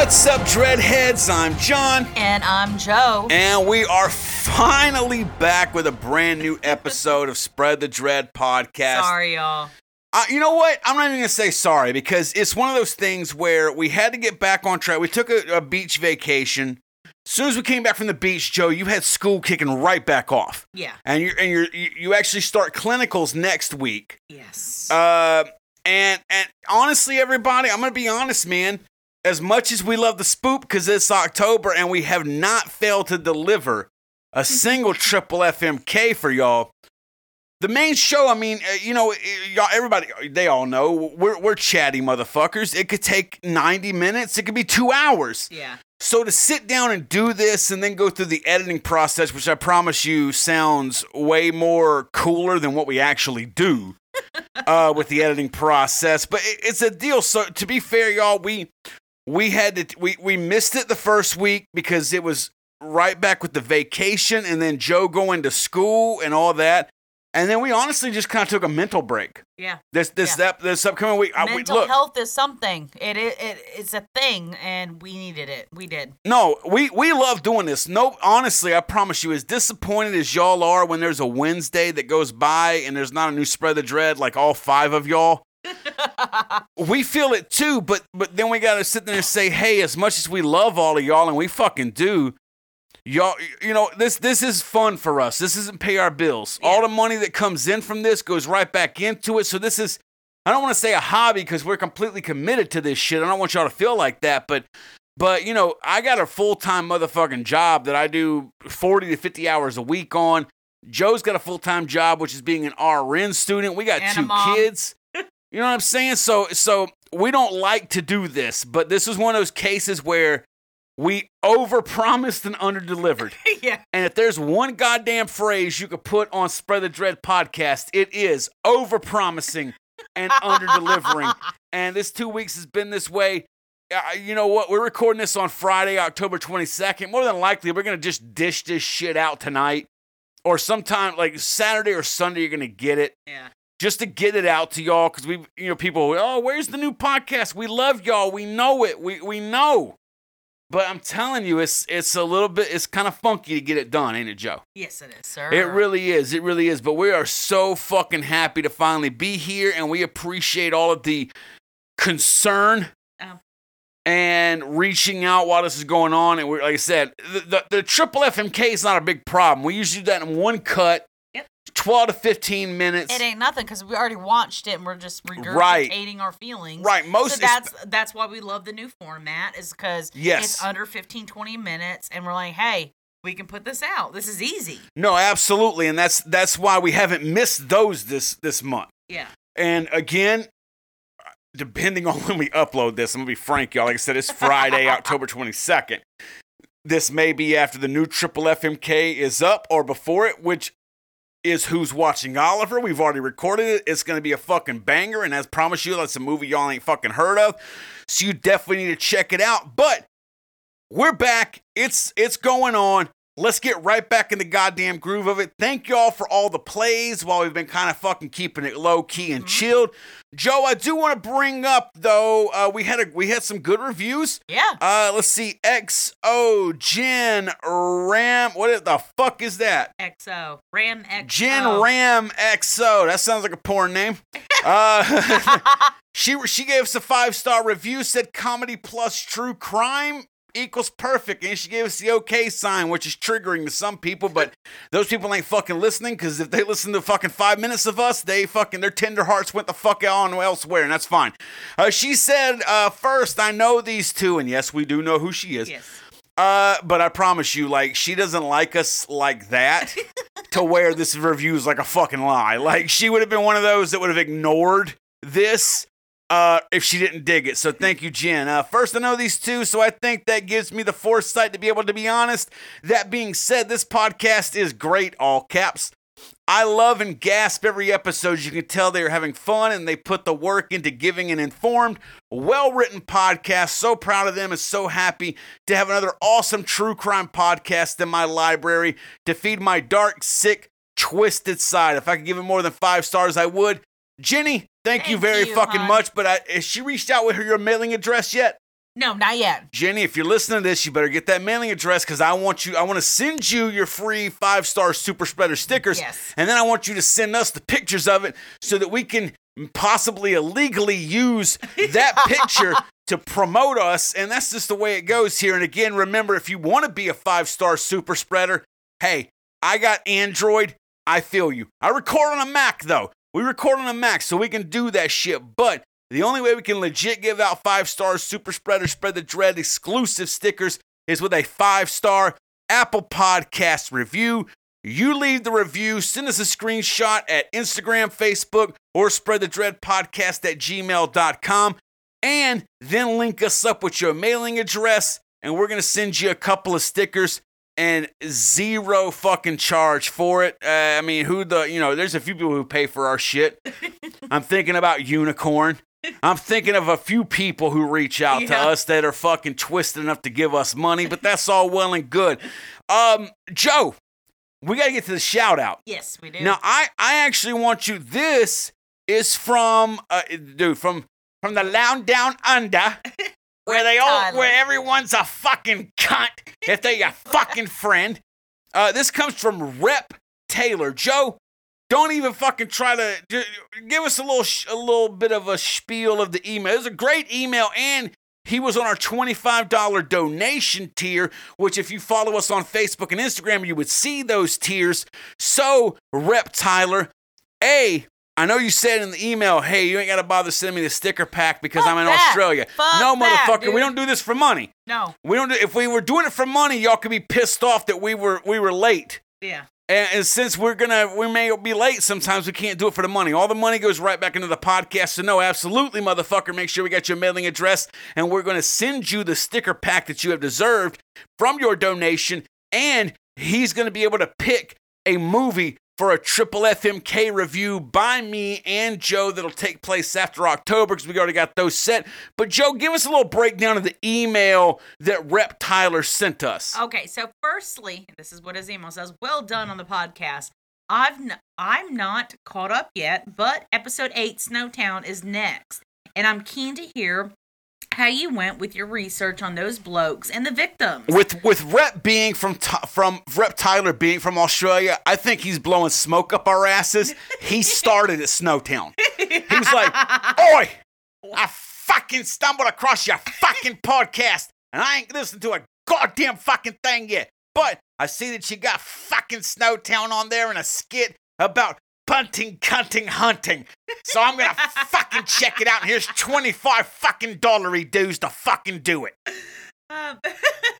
What's up, Dreadheads? I'm John, And I'm Joe. and we are finally back with a brand new episode of Spread the Dread podcast. Sorry, y'all. Uh, you know what? I'm not even gonna say sorry because it's one of those things where we had to get back on track. We took a, a beach vacation. As soon as we came back from the beach, Joe, you had school kicking right back off, Yeah. and you and you're, you you actually start clinicals next week. Yes. Uh, and and honestly, everybody, I'm gonna be honest, man. As much as we love the spoop because it's October and we have not failed to deliver a single triple FMK for y'all. The main show, I mean, uh, you know, uh, y'all, everybody, they all know we're we're chatty motherfuckers. It could take 90 minutes. It could be two hours. yeah. So to sit down and do this and then go through the editing process, which I promise you sounds way more cooler than what we actually do uh, with the editing process, but it, it's a deal. So to be fair, y'all, we we had to we we missed it the first week because it was right back with the vacation and then Joe going to school and all that. And then we honestly just kind of took a mental break. Yeah. This this Yeah. that this upcoming week. I, we, Mental look, health is something. It, it it it's a thing, and we needed it. We did. No, we we love doing this. No, honestly, I promise you, as disappointed as y'all are when there's a Wednesday that goes by and there's not a new spread of dread like all five of y'all, we feel it too. But but then we gotta sit there and say, hey, as much as we love all of y'all and we fucking do, y'all, you know this this is fun for us. This doesn't pay our bills. All the money that comes in from this goes right back into it. So this is. I don't want to say a hobby because we're completely committed to this shit. I don't want y'all to feel like that, but but you know, I got a full time motherfucking job that I do 40 to 50 hours a week on. Joe's got a full time job, which is being an RN student. We got And two kids. You know what I'm saying? So so we don't like to do this, but this is one of those cases where we overpromised and underdelivered. yeah. And if there's one goddamn phrase you could put on Spread the Dread podcast, it is overpromising and underdelivering. And this two weeks has been this way. Uh, you know what? We're recording this on Friday, October 22nd. More than likely, we're going to just dish this shit out tonight. Or sometime like Saturday or Sunday, you're going to get it Yeah. Just to get it out to y'all because we, you know, people, oh, where's the new podcast? We love y'all. We know it. We we know. But I'm telling you, it's it's a little bit, it's kind of funky to get it done, ain't it, Joe? Yes, it is, sir. It really is. It really is. But we are so fucking happy to finally be here, and we appreciate all of the concern Oh. and reaching out while this is going on. And we're like I said, the, the, the triple FMK is not a big problem. We usually do that in one cut. 12 to 15 minutes. It ain't nothing because we already watched it and we're just Right. regurgitating our feelings. Right, most- So that's that's why we love the new format is because Yes. it's under 15, 20 minutes, and we're like, hey, we can put this out. This is easy. No, absolutely, and that's that's why we haven't missed those this this month. Yeah. And again, depending on when we upload this, I'm gonna be frank, y'all. Like I said, it's Friday, October 22nd. This may be after the new Triple FMK is up or before it, which is Who's Watching Oliver. We've already recorded it. It's gonna be a fucking banger, and as promised you, that's a movie y'all ain't fucking heard of. So you definitely need to check it out. But we're back. It's it's going on. Let's get right back in the goddamn groove of it. Thank y'all for all the plays while we've been kind of fucking keeping it low key and chilled. Joe, I do want to bring up though, uh, we had a we had some good reviews. Yeah. Uh, let's see, XO Jen Ram. What the fuck is that? XO. Ram XO. Jen Ram XO. That sounds like a porn name. Uh, she she gave us a five star review. Said comedy plus true crime equals perfect, and she gave us the okay sign, which is triggering to some people. But those people ain't fucking listening because if they listen to fucking five minutes of us, they fucking their tender hearts went the fuck on elsewhere, and that's fine. Uh, she said, uh, first, I know these two, and yes, we do know who she is. yes. Uh, but I promise you, like, she doesn't like us like that to where this review is like a fucking lie. Like, she would have been one of those that would have ignored this uh, if she didn't dig it. So thank you, Jen. Uh, first, I know these two, so I think that gives me the foresight to be able to be honest. That being said, this podcast is great, all caps. I love and gasp every episode. You can tell they're having fun and they put the work into giving an informed, well written podcast. So proud of them and so happy to have another awesome true crime podcast in my library to feed my dark, sick, twisted side. If I could give it more than five stars, I would. Jenny, thank, you very you, fucking hon. much. But I, has she reached out with her your mailing address yet? No, not yet. Jenny, if you're listening to this, you better get that mailing address because I want you. I want to send you your free five star super spreader stickers, Yes. and then I want you to send us the pictures of it so that we can possibly illegally use that picture to promote us. And that's just the way it goes here. And again, remember, if you want to be a five star super spreader, hey, I got Android. I feel you. I record on a Mac though. We record on a Mac, so we can do that shit. But the only way we can legit give out five stars, super spreader, spread the dread exclusive stickers is with a five star Apple Podcast review. You leave the review, send us a screenshot at Instagram, Facebook, or spread the dread podcast at gmail.com, and then link us up with your mailing address, and we're gonna send you a couple of stickers and zero fucking charge for it. Uh, I mean, who the, you know, there's a few people who pay for our shit. I'm thinking about Unicorn. I'm thinking of a few people who reach out to us that are fucking twisted enough to give us money, but that's all well and good. Um, Joe, we got to get to the shout out. Yes, we do. Now, I I actually want you. This is from uh, dude from from the Lounge Down Under, where they all Tyler. where everyone's a fucking cunt if they're your fucking friend. Uh, this comes from Rep Taylor. Joe, don't even fucking try to give us a little sh- a little bit of a spiel of the email. It was a great email and. He was on our $25 donation tier, which, if you follow us on Facebook and Instagram, you would see those tiers. So, Rep Tyler, A, I know you said in the email, hey, you ain't got to bother sending me the sticker pack because Fuck I'm in that. Australia. Fuck no, that, motherfucker, we don't do this for money. no. We don't. Do, if we were doing it for money, y'all could be pissed off that we were we were late. Yeah. And, and since we're gonna, we may be late. Sometimes we can't do it for the money. All the money goes right back into the podcast. So no, absolutely, motherfucker. Make sure we got your mailing address, and we're gonna send you the sticker pack that you have deserved from your donation. And he's gonna be able to pick a movie for a triple FMK review by me and Joe that'll take place after October because we already got those set. But Joe, give us a little breakdown of the email that Rep Tyler sent us. Okay, so firstly, this is what his email says. Well done on the podcast. I've n- I'm not caught up yet, but episode eight, Snowtown, is next, and I'm keen to hear how you went with your research on those blokes and the victims. with with Rep being from from Rep Tyler being from Australia, I think he's blowing smoke up our asses. He started at Snowtown. He was like, "Oi, I fucking stumbled across your fucking podcast, and I ain't listened to a goddamn fucking thing yet. But I see that you got fucking Snowtown on there in a skit about." Bunting, cunting, hunting. So I'm gonna fucking check it out. And here's 25 fucking dollary dues to fucking do it. Um,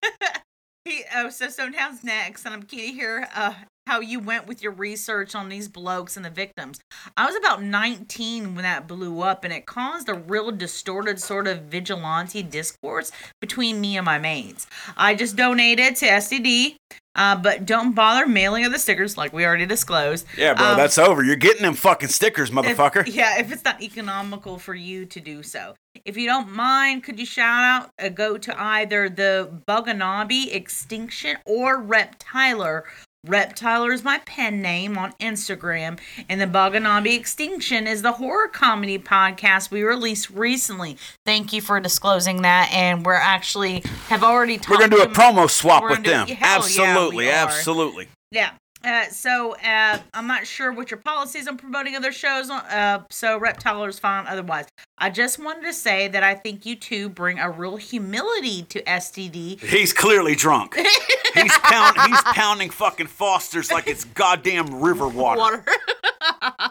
he, oh, so Snowtown's next, and I'm to hear uh, how you went with your research on these blokes and the victims. I was about 19 when that blew up, and it caused a real distorted sort of vigilante discourse between me and my mates. I just donated to STD, uh, but don't bother mailing of the stickers like we already disclosed. Yeah, bro, Um, that's over. You're getting them fucking stickers, if- motherfucker. yeah, if it's not economical for you to do so. If you don't mind, could you shout out, uh, go to either the Buganabi Extinction or Reptiler. Reptiler is my pen name on Instagram, and the Buganabi Extinction is the horror comedy podcast we released recently. Thank you for disclosing that, and we're actually have already talked. We're gonna do a promo swap with do- them. hell absolutely, absolutely. Yeah. Uh, so uh, I'm not sure what your policies on promoting other shows. On, uh, so Reptiler is fine. Otherwise, I just wanted to say that I think you two bring a real humility to STD. He's clearly drunk. he's pound, he's pounding fucking Foster's like it's goddamn river water. Water.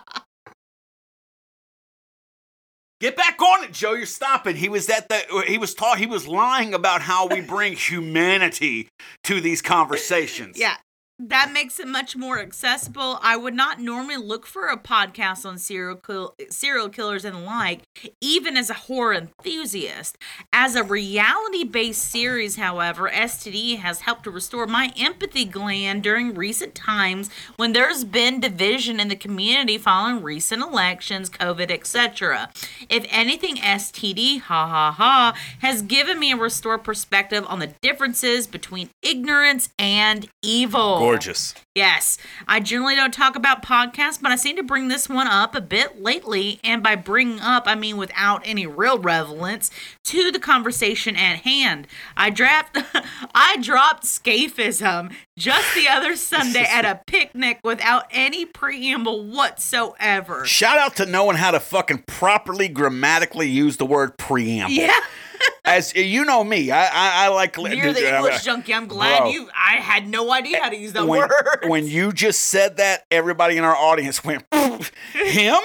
Get back on it, Joe. You're stopping. He was at the. He was taught. He was lying about how we bring humanity to these conversations. yeah. That makes it much more accessible. I would not normally look for a podcast on serial kill- serial killers and the like, even as a horror enthusiast. As a reality-based series, however, STD has helped to restore my empathy gland during recent times when there's been division in the community following recent elections, COVID, etc. If anything, STD, ha ha ha, has given me a restored perspective on the differences between ignorance and evil. Gorgeous. Yes, I generally don't talk about podcasts, but I seem to bring this one up a bit lately. And by bringing up, I mean without any real relevance to the conversation at hand. I dropped, I dropped scaphism just the other Sunday at a picnic without any preamble whatsoever. Shout out to knowing how to fucking properly grammatically use the word preamble. Yeah. As you know me, I I, I like You're the English junkie. I'm glad Bro. you. I had no idea how to use that when, word. when you just said that, everybody in our audience went him.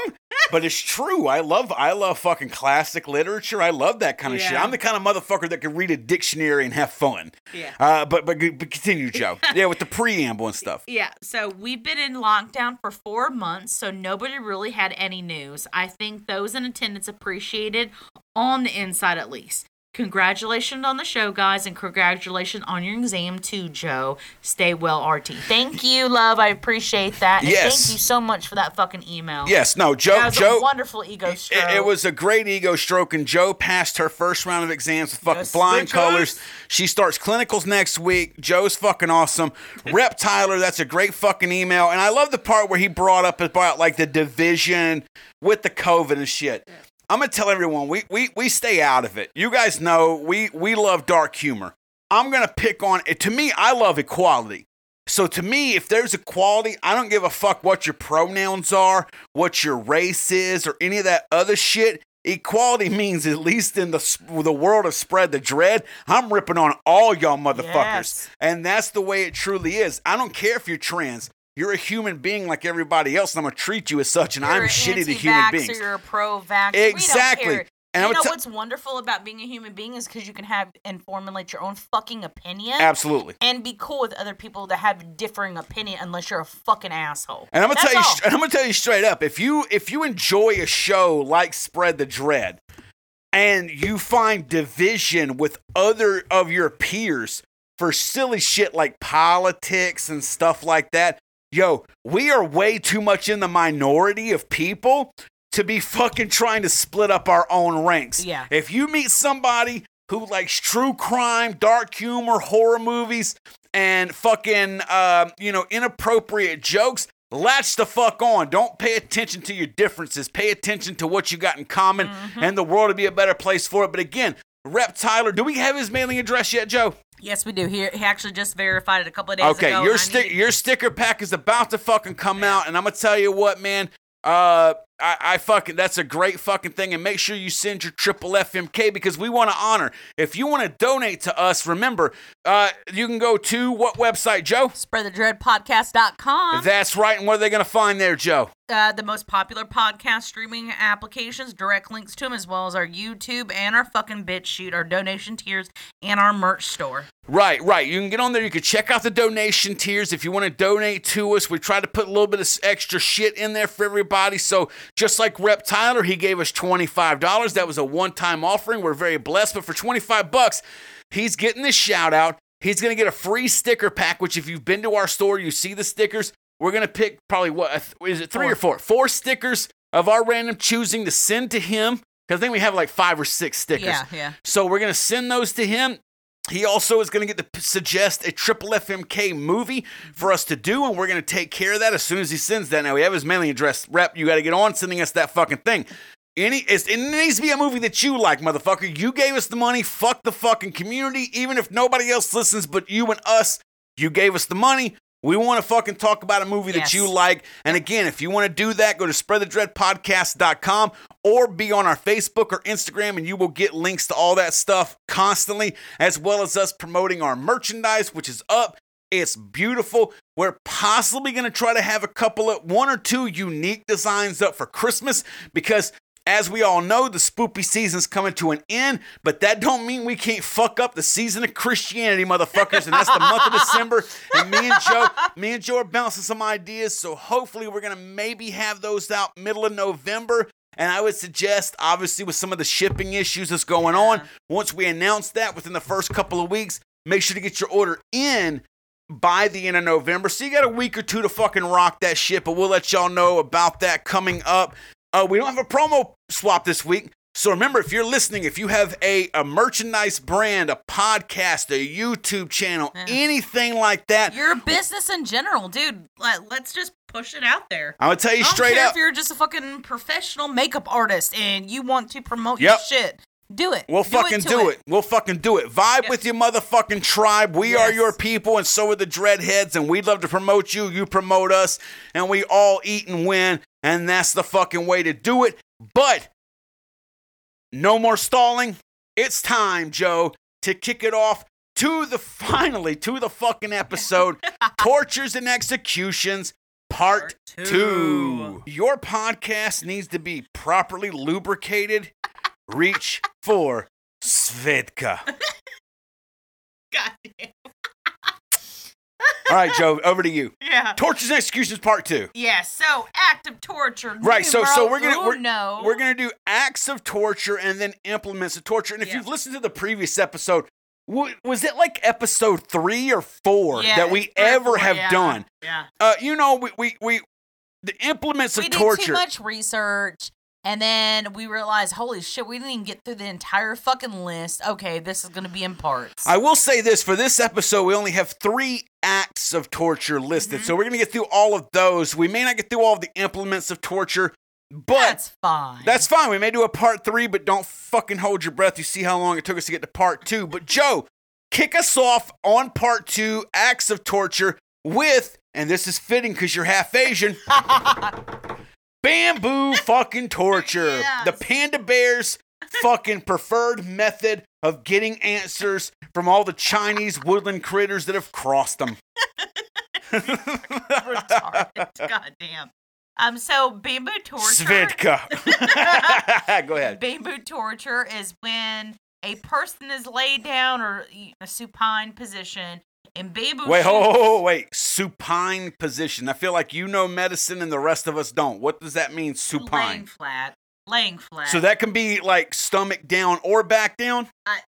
But it's true. I love I love fucking classic literature. I love that kind of shit. I'm the kind of motherfucker that can read a dictionary and have fun. Yeah. Uh, but, but but continue, Joe. yeah, with the preamble and stuff. Yeah, so we've been in lockdown for four months, so nobody really had any news. I think those in attendance appreciated on the inside at least. Congratulations on the show, guys, and congratulations on your exam too, Joe. Stay well, RT. Thank you, love. I appreciate that. And Yes. Thank you so much for that fucking email. Yes, no, Joe. That was Joe. a wonderful ego It, stroke. it was a great ego stroke, and Joe passed her first round of exams with fucking Yes, flying colors. She starts clinicals next week. Joe's fucking awesome. Rep Tyler, that's a great fucking email. And I love the part where he brought up about like the division with the COVID and shit. I'm gonna tell everyone we we we stay out of it. You guys know we we love dark humor. I'm gonna pick on it. To me, I love equality. So to me, if there's equality, I don't give a fuck what your pronouns are, what your race is, or any of that other shit. Equality means, at least in the the world of spread the dread, I'm ripping on all y'all motherfuckers, Yes. and that's the way it truly is. I don't care if you're trans. You're a human being like everybody else, and I'm gonna treat you as such. And You're I'm an shitty to human beings. You're a pro-vax. Exactly. We don't care. And you know te- what's wonderful about being a human being is because you can have and formulate your own fucking opinion. Absolutely. and be cool with other people that have differing opinion unless you're a fucking asshole. And I'm gonna That's tell you, all. and I'm gonna tell you straight up, if you if you enjoy a show like Spread the Dread, and you find division with other of your peers for silly shit like politics and stuff like that, yo, we are way too much in the minority of people to be fucking trying to split up our own ranks. Yeah. If you meet somebody who likes true crime, dark humor, horror movies, and fucking, uh, you know, inappropriate jokes, latch the fuck on. Don't pay attention to your differences. Pay attention to what you got in common, and the world will be a better place for it. But again, Rep Tyler, do we have his mailing address yet, Joe? Yes, we do. He, he actually just verified it a couple of days Okay, ago. your stick your sticker pack is about to fucking come out, and I'm gonna tell you what, man. Uh, I, I fucking that's a great fucking thing, and make sure you send your triple FMK because we want to honor. If you want to donate to us, remember, uh, you can go to what website, Joe? spreadthedreadpodcast.com. That's right, and what are they gonna find there, Joe? Uh, the most popular podcast streaming applications, direct links to them, as well as our YouTube and our fucking BitChute, our donation tiers, and our merch store. Right, right. You can get on there. You can check out the donation tiers if you want to donate to us. We try to put a little bit of extra shit in there for everybody. So just like Rep Tyler, he gave us twenty five dollars. That was a one time offering. We're very blessed. But for twenty five bucks, he's getting this shout out. He's gonna get a free sticker pack. Which if you've been to our store, you see the stickers. We're gonna pick probably what is it three or four? Four stickers of our random choosing to send to him. Because I think we have like five or six stickers. Yeah, yeah. So we're gonna send those to him. He also is going to get to suggest a triple FMK movie for us to do, and we're going to take care of that as soon as he sends that. Now we have his mailing address. Rep, you got to get on sending us that fucking thing. Any, it's, it needs to be a movie that you like, motherfucker. You gave us the money. Fuck the fucking community. Even if nobody else listens but you and us, you gave us the money. We want to fucking talk about a movie that you like. And again, if you want to do that, go to spreadthedreadpodcast.com or be on our Facebook or Instagram, and you will get links to all that stuff constantly, as well as us promoting our merchandise, which is up. It's beautiful. We're possibly going to try to have a couple of one or two unique designs up for Christmas because as we all know, the spoopy season's coming to an end, but that don't mean we can't fuck up the season of Christianity, motherfuckers. And that's the month of December. And me and Joe, me and Joe are bouncing some ideas. So hopefully we're gonna maybe have those out middle of November. And I would suggest, obviously, with some of the shipping issues that's going on, once we announce that within the first couple of weeks, make sure to get your order in by the end of November. So you got a week or two to fucking rock that shit, but we'll let y'all know about that coming up. Uh, we don't have a promo swap this week, So remember, if you're listening, if you have a, a merchandise brand, a podcast, a YouTube channel, Yeah. anything like that, Your business in general, dude. Let, let's just push it out there. I'm gonna tell you straight up. if you're just a fucking professional makeup artist and you want to promote Yep. your shit. Do it. We'll Do fucking to do it. We'll fucking do it. Vibe Yep. with your motherfucking tribe. We are your people, and so are the dreadheads, and we'd love to promote you. You promote us, and we all eat and win, and that's the fucking way to do it. But no more stalling. It's time, Joe, to kick it off to the finally to the fucking episode Tortures and Executions. Part Part two. two. Your podcast needs to be properly lubricated. Reach for Svedka. God damn. All right, Joe, over to you. Yeah. Tortures and Executions Part Two. Yeah, so act of torture. Right, so- so we're gonna- we're- uno. We're gonna do acts of torture and then implements of torture. And if Yeah. you've listened to the previous episode, wa- was it like episode three or four Yeah, that we it's three or ever four, have yeah. done? Yeah. Uh, you know, we we, we the implements we of did torture. too much research and then we realized holy shit we didn't even get through the entire fucking list okay this is gonna be in parts I will say this for this episode, we only have three acts of torture listed. Mhm. So we're going to get through all of those. We may not get through all of the implements of torture, but that's fine that's fine. We may do a part three, but don't fucking hold your breath. You see how long it took us to get to part two. But Joe, kick us off on part two acts of torture with, and this is fitting because you're half Asian, bamboo fucking torture. Yes. The panda bears fucking preferred method of getting answers from all the Chinese woodland critters that have crossed them. Retarded. God damn. Um, so bamboo torture. Svedka. Go ahead. Bamboo torture is when a person is laid down or in a supine position in bamboo. Wait, ho, ho, ho, wait. Supine position. I feel like you know medicine and the rest of us don't. What does that mean, supine? Laying flat. Laying flat. So that can be like stomach down or back down?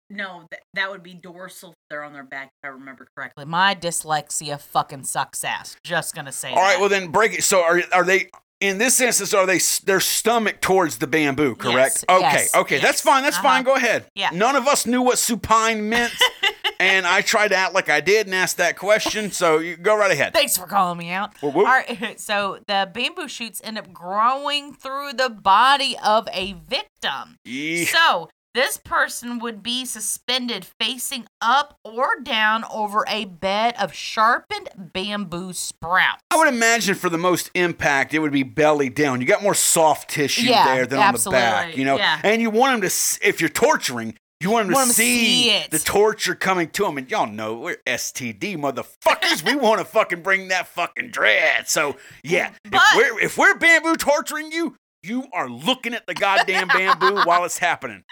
no, that, that would be dorsal. They're on their back, if I remember correctly. my dyslexia fucking sucks ass just gonna say All right, that. well then break it. So are are they in this instance are they their stomach towards the bamboo, correct? Yes, okay, yes, okay, that's fine. That's Uh-huh. fine. Go ahead. Yeah. None of us knew what supine meant, and I tried to act like I did and ask that question. So you go right ahead. thanks for calling me out Whoop, whoop. all right so the bamboo shoots end up growing through the body of a victim Yeah. So, this person would be suspended facing up or down over a bed of sharpened bamboo sprouts. I would imagine for the most impact, it would be belly down. You got more soft tissue Yeah, there than on the back, you know. yeah. And you want them to, if you're torturing, you want them to Want to see, the torture coming to them. And y'all know we're STD motherfuckers. we want to fucking bring that fucking dread. So yeah, But- if we're if we're bamboo torturing you, you are looking at the goddamn bamboo while it's happening.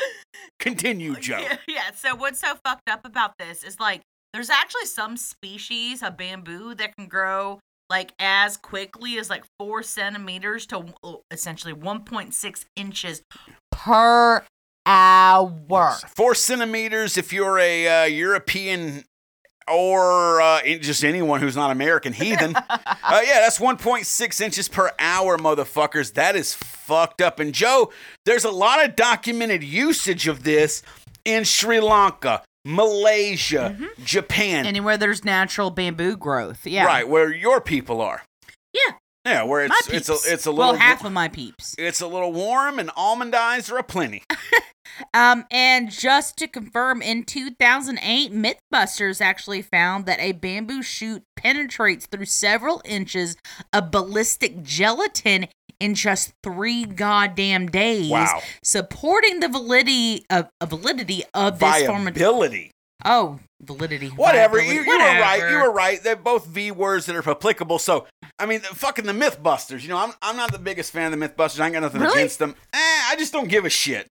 Continue, Joe. Yeah, yeah. So what's so fucked up about this is like there's actually some species of bamboo that can grow like as quickly as like four centimeters to uh, essentially 1.6 inches. Per hour. Four centimeters if you're a uh, European or uh, just anyone who's not American heathen. uh, yeah, that's 1.6 inches per hour, motherfuckers. That is fucked up. And Joe, there's a lot of documented usage of this in Sri Lanka, Malaysia, Japan, Anywhere there's natural bamboo growth. Yeah. right where your people are. Yeah. Yeah, where it's it's a it's a little well, half of my peeps. it's a little warm and almond eyes are aplenty. Um, and just to confirm, in 2008, MythBusters actually found that a bamboo shoot penetrates through several inches of ballistic gelatin in just three goddamn days, Wow. supporting the validity of, of validity of this form of oh validity. Whatever. You, you were right. You were right. They're both V words that are applicable. So, I mean, the, fucking the Mythbusters. You know, I'm, I'm not the biggest fan of the Mythbusters. I ain't got nothing Really? against them. Eh, I just don't give a shit.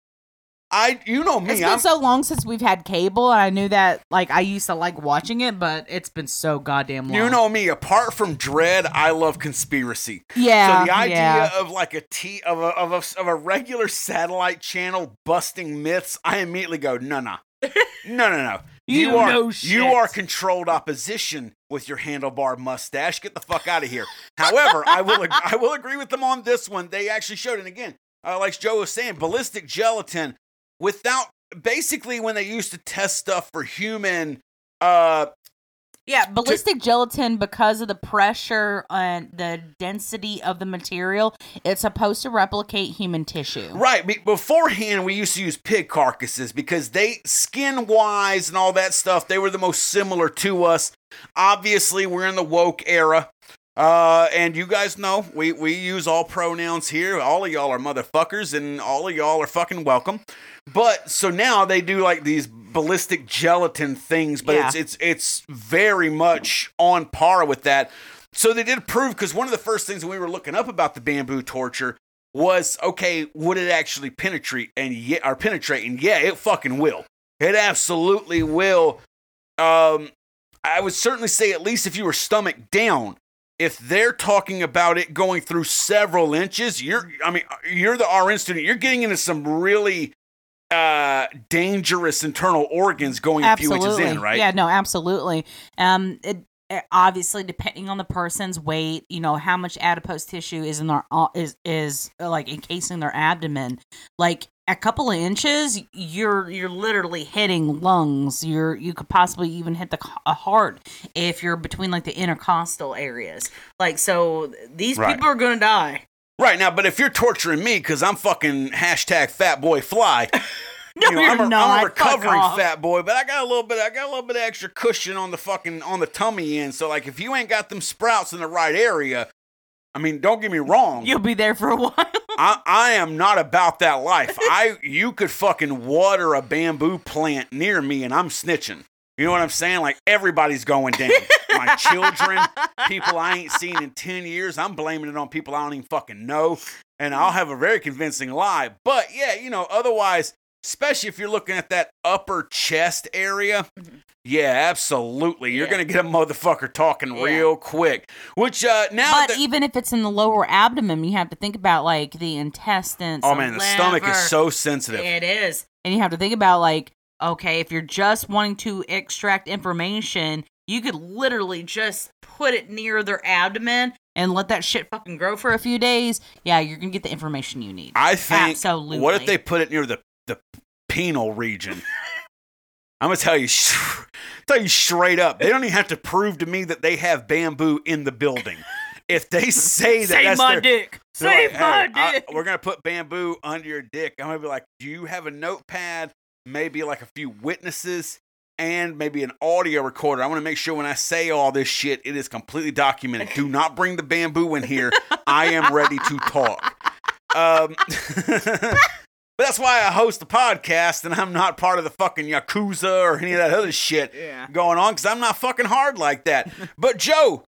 I, you know me. It's been I'm, so long since we've had cable, and I knew that like I used to like watching it, but it's been so goddamn long. you know me. Apart from Dread, I love conspiracy. yeah. so the idea yeah. of like a t of a, of a of a regular satellite channel busting myths, I immediately go, no, no, no, no, no. You are know you are controlled opposition with your handlebar mustache. Get the fuck out of here. However, I will ag- I will agree with them on this one. They actually showed, and again, uh, like Joe was saying, ballistic gelatin without basically when they used to test stuff for human uh Yeah, ballistic gelatin because of the pressure and the density of the material, it's supposed to replicate human tissue. right be- beforehand we used to use pig carcasses because they skin wise and all that stuff they were the most similar to us. Obviously we're in the woke era uh and you guys know we we use all pronouns here. All of y'all are motherfuckers and all of y'all are fucking welcome but so now they do like these ballistic gelatin things but Yeah. it's it's it's very much on par with that so they did prove because one of the first things we were looking up about the bamboo torture was okay, would it actually penetrate and yeah, or penetrate? And yeah, it fucking will. It absolutely will. Um, I would certainly say at least if you were stomach down, if they're talking about it going through several inches, you're I mean you're the RN student, you're getting into some really uh dangerous internal organs going a few inches in, right? Yeah, no, absolutely. Um, it, obviously depending on the person's weight, you know how much adipose tissue is in their uh, is is uh, like encasing their abdomen. Like a couple of inches, you're you're literally hitting lungs. You're you could possibly even hit the heart if you're between like the intercostal areas. Like so, these Right. people are gonna die. Right now, but if you're torturing me because I'm fucking hashtag fat boy fly, No, you know, you're I'm, a, not. I'm a recovering fat boy, but I got a little bit. I got a little bit of extra cushion on the fucking on the tummy end. So like, if you ain't got them sprouts in the right area, I mean, don't get me wrong. You'll be there for a while. I, I am not about that life. I you could fucking water a bamboo plant near me, and I'm snitching. You know what I'm saying? Like everybody's going down. My children, people I ain't seen in ten years. I'm blaming it on people I don't even fucking know, and I'll have a very convincing lie. But yeah, you know, otherwise, especially if you're looking at that upper chest area, yeah, absolutely, you're Mm-hmm. Yeah. gonna get a motherfucker talking Yeah. real quick. Which uh now But that- even if it's in the lower abdomen, you have to think about like the intestines. oh man, the stomach is so sensitive. It is. And you have to think about like, okay, if you're just wanting to extract information, you could literally just put it near their abdomen and let that shit fucking grow for a few days. Yeah, you're gonna get the information you need. I think. Absolutely. What if they put it near the the penal region? I'm gonna tell you, tell you straight up. They don't even have to prove to me that they have bamboo in the building. If they say that Save that's my their, dick. Save like, my "Hey, I- dick. we're gonna put bamboo under your dick. I'm gonna be like, do you have a notepad? Maybe like a few witnesses and maybe an audio recorder. I want to make sure when I say all this shit, it is completely documented. Do not bring the bamboo in here. I am ready to talk. Um, but that's why I host the podcast and I'm not part of the fucking Yakuza or any of that other shit Yeah. going on because I'm not fucking hard like that. But Joe,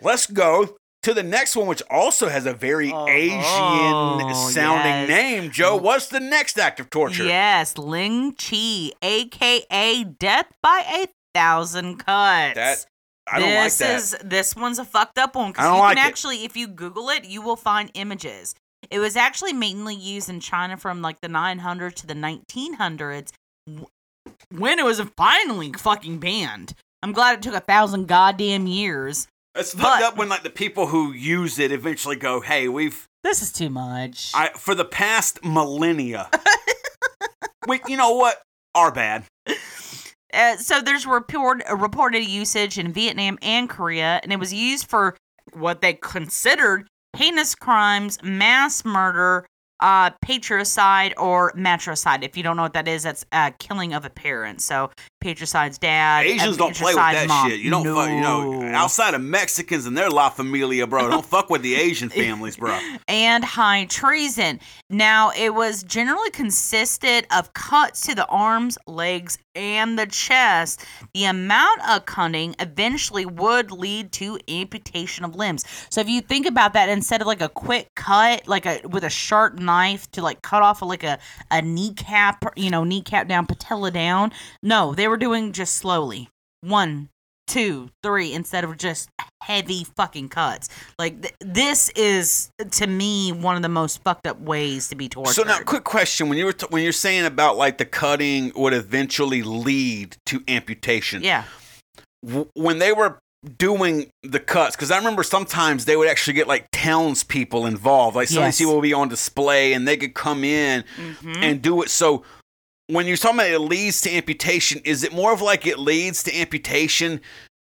let's go to the next one, which also has a very Oh, Asian oh, sounding yes. name. Joe, what's the next act of torture? Yes, Ling Chi, aka Death by a Thousand Cuts. That I don't like that. this that. is this one's a fucked up one because you like can it. actually, if you Google it, you will find images. It was actually mainly used in China from like the 900s to the 1900s when it was finally fucking banned. I'm glad it took a thousand goddamn years. It's fucked but- up when like the people who use it eventually go, "Hey, we've This is too much. I for the past millennia." Wait, you know what? Our bad. Uh, so there's report, uh, reported usage in Vietnam and Korea, and it was used for what they considered heinous crimes, mass murder, uh, patricide, or matricide. If you don't know what that is, that's uh, killing of a parent. So patricide's dad. Asians don't play with that mom. shit. You don't fuck, you know, outside of Mexicans and their La Familia, bro. Don't fuck with the Asian families, bro. and high treason. Now, it was generally consisted of cuts to the arms, legs, and the chest. The amount of cutting eventually would lead to amputation of limbs. So if you think about that, instead of like a quick cut, like a with a sharp knife to like cut off like a, a kneecap, you know, kneecap down, patella down. No, they were doing just slowly. One, two, three, instead of just heavy fucking cuts. Like th- this is to me one of the most fucked up ways to be tortured. So now, quick question: when you were t- when you're saying about like the cutting would eventually lead to amputation, yeah, w- when they were doing the cuts? Because I remember sometimes they would actually get like townspeople involved. Like some Yes. people would be on display and they could come in Mhm. and do it. So when you're talking about it leads to amputation, is it more of like it leads to amputation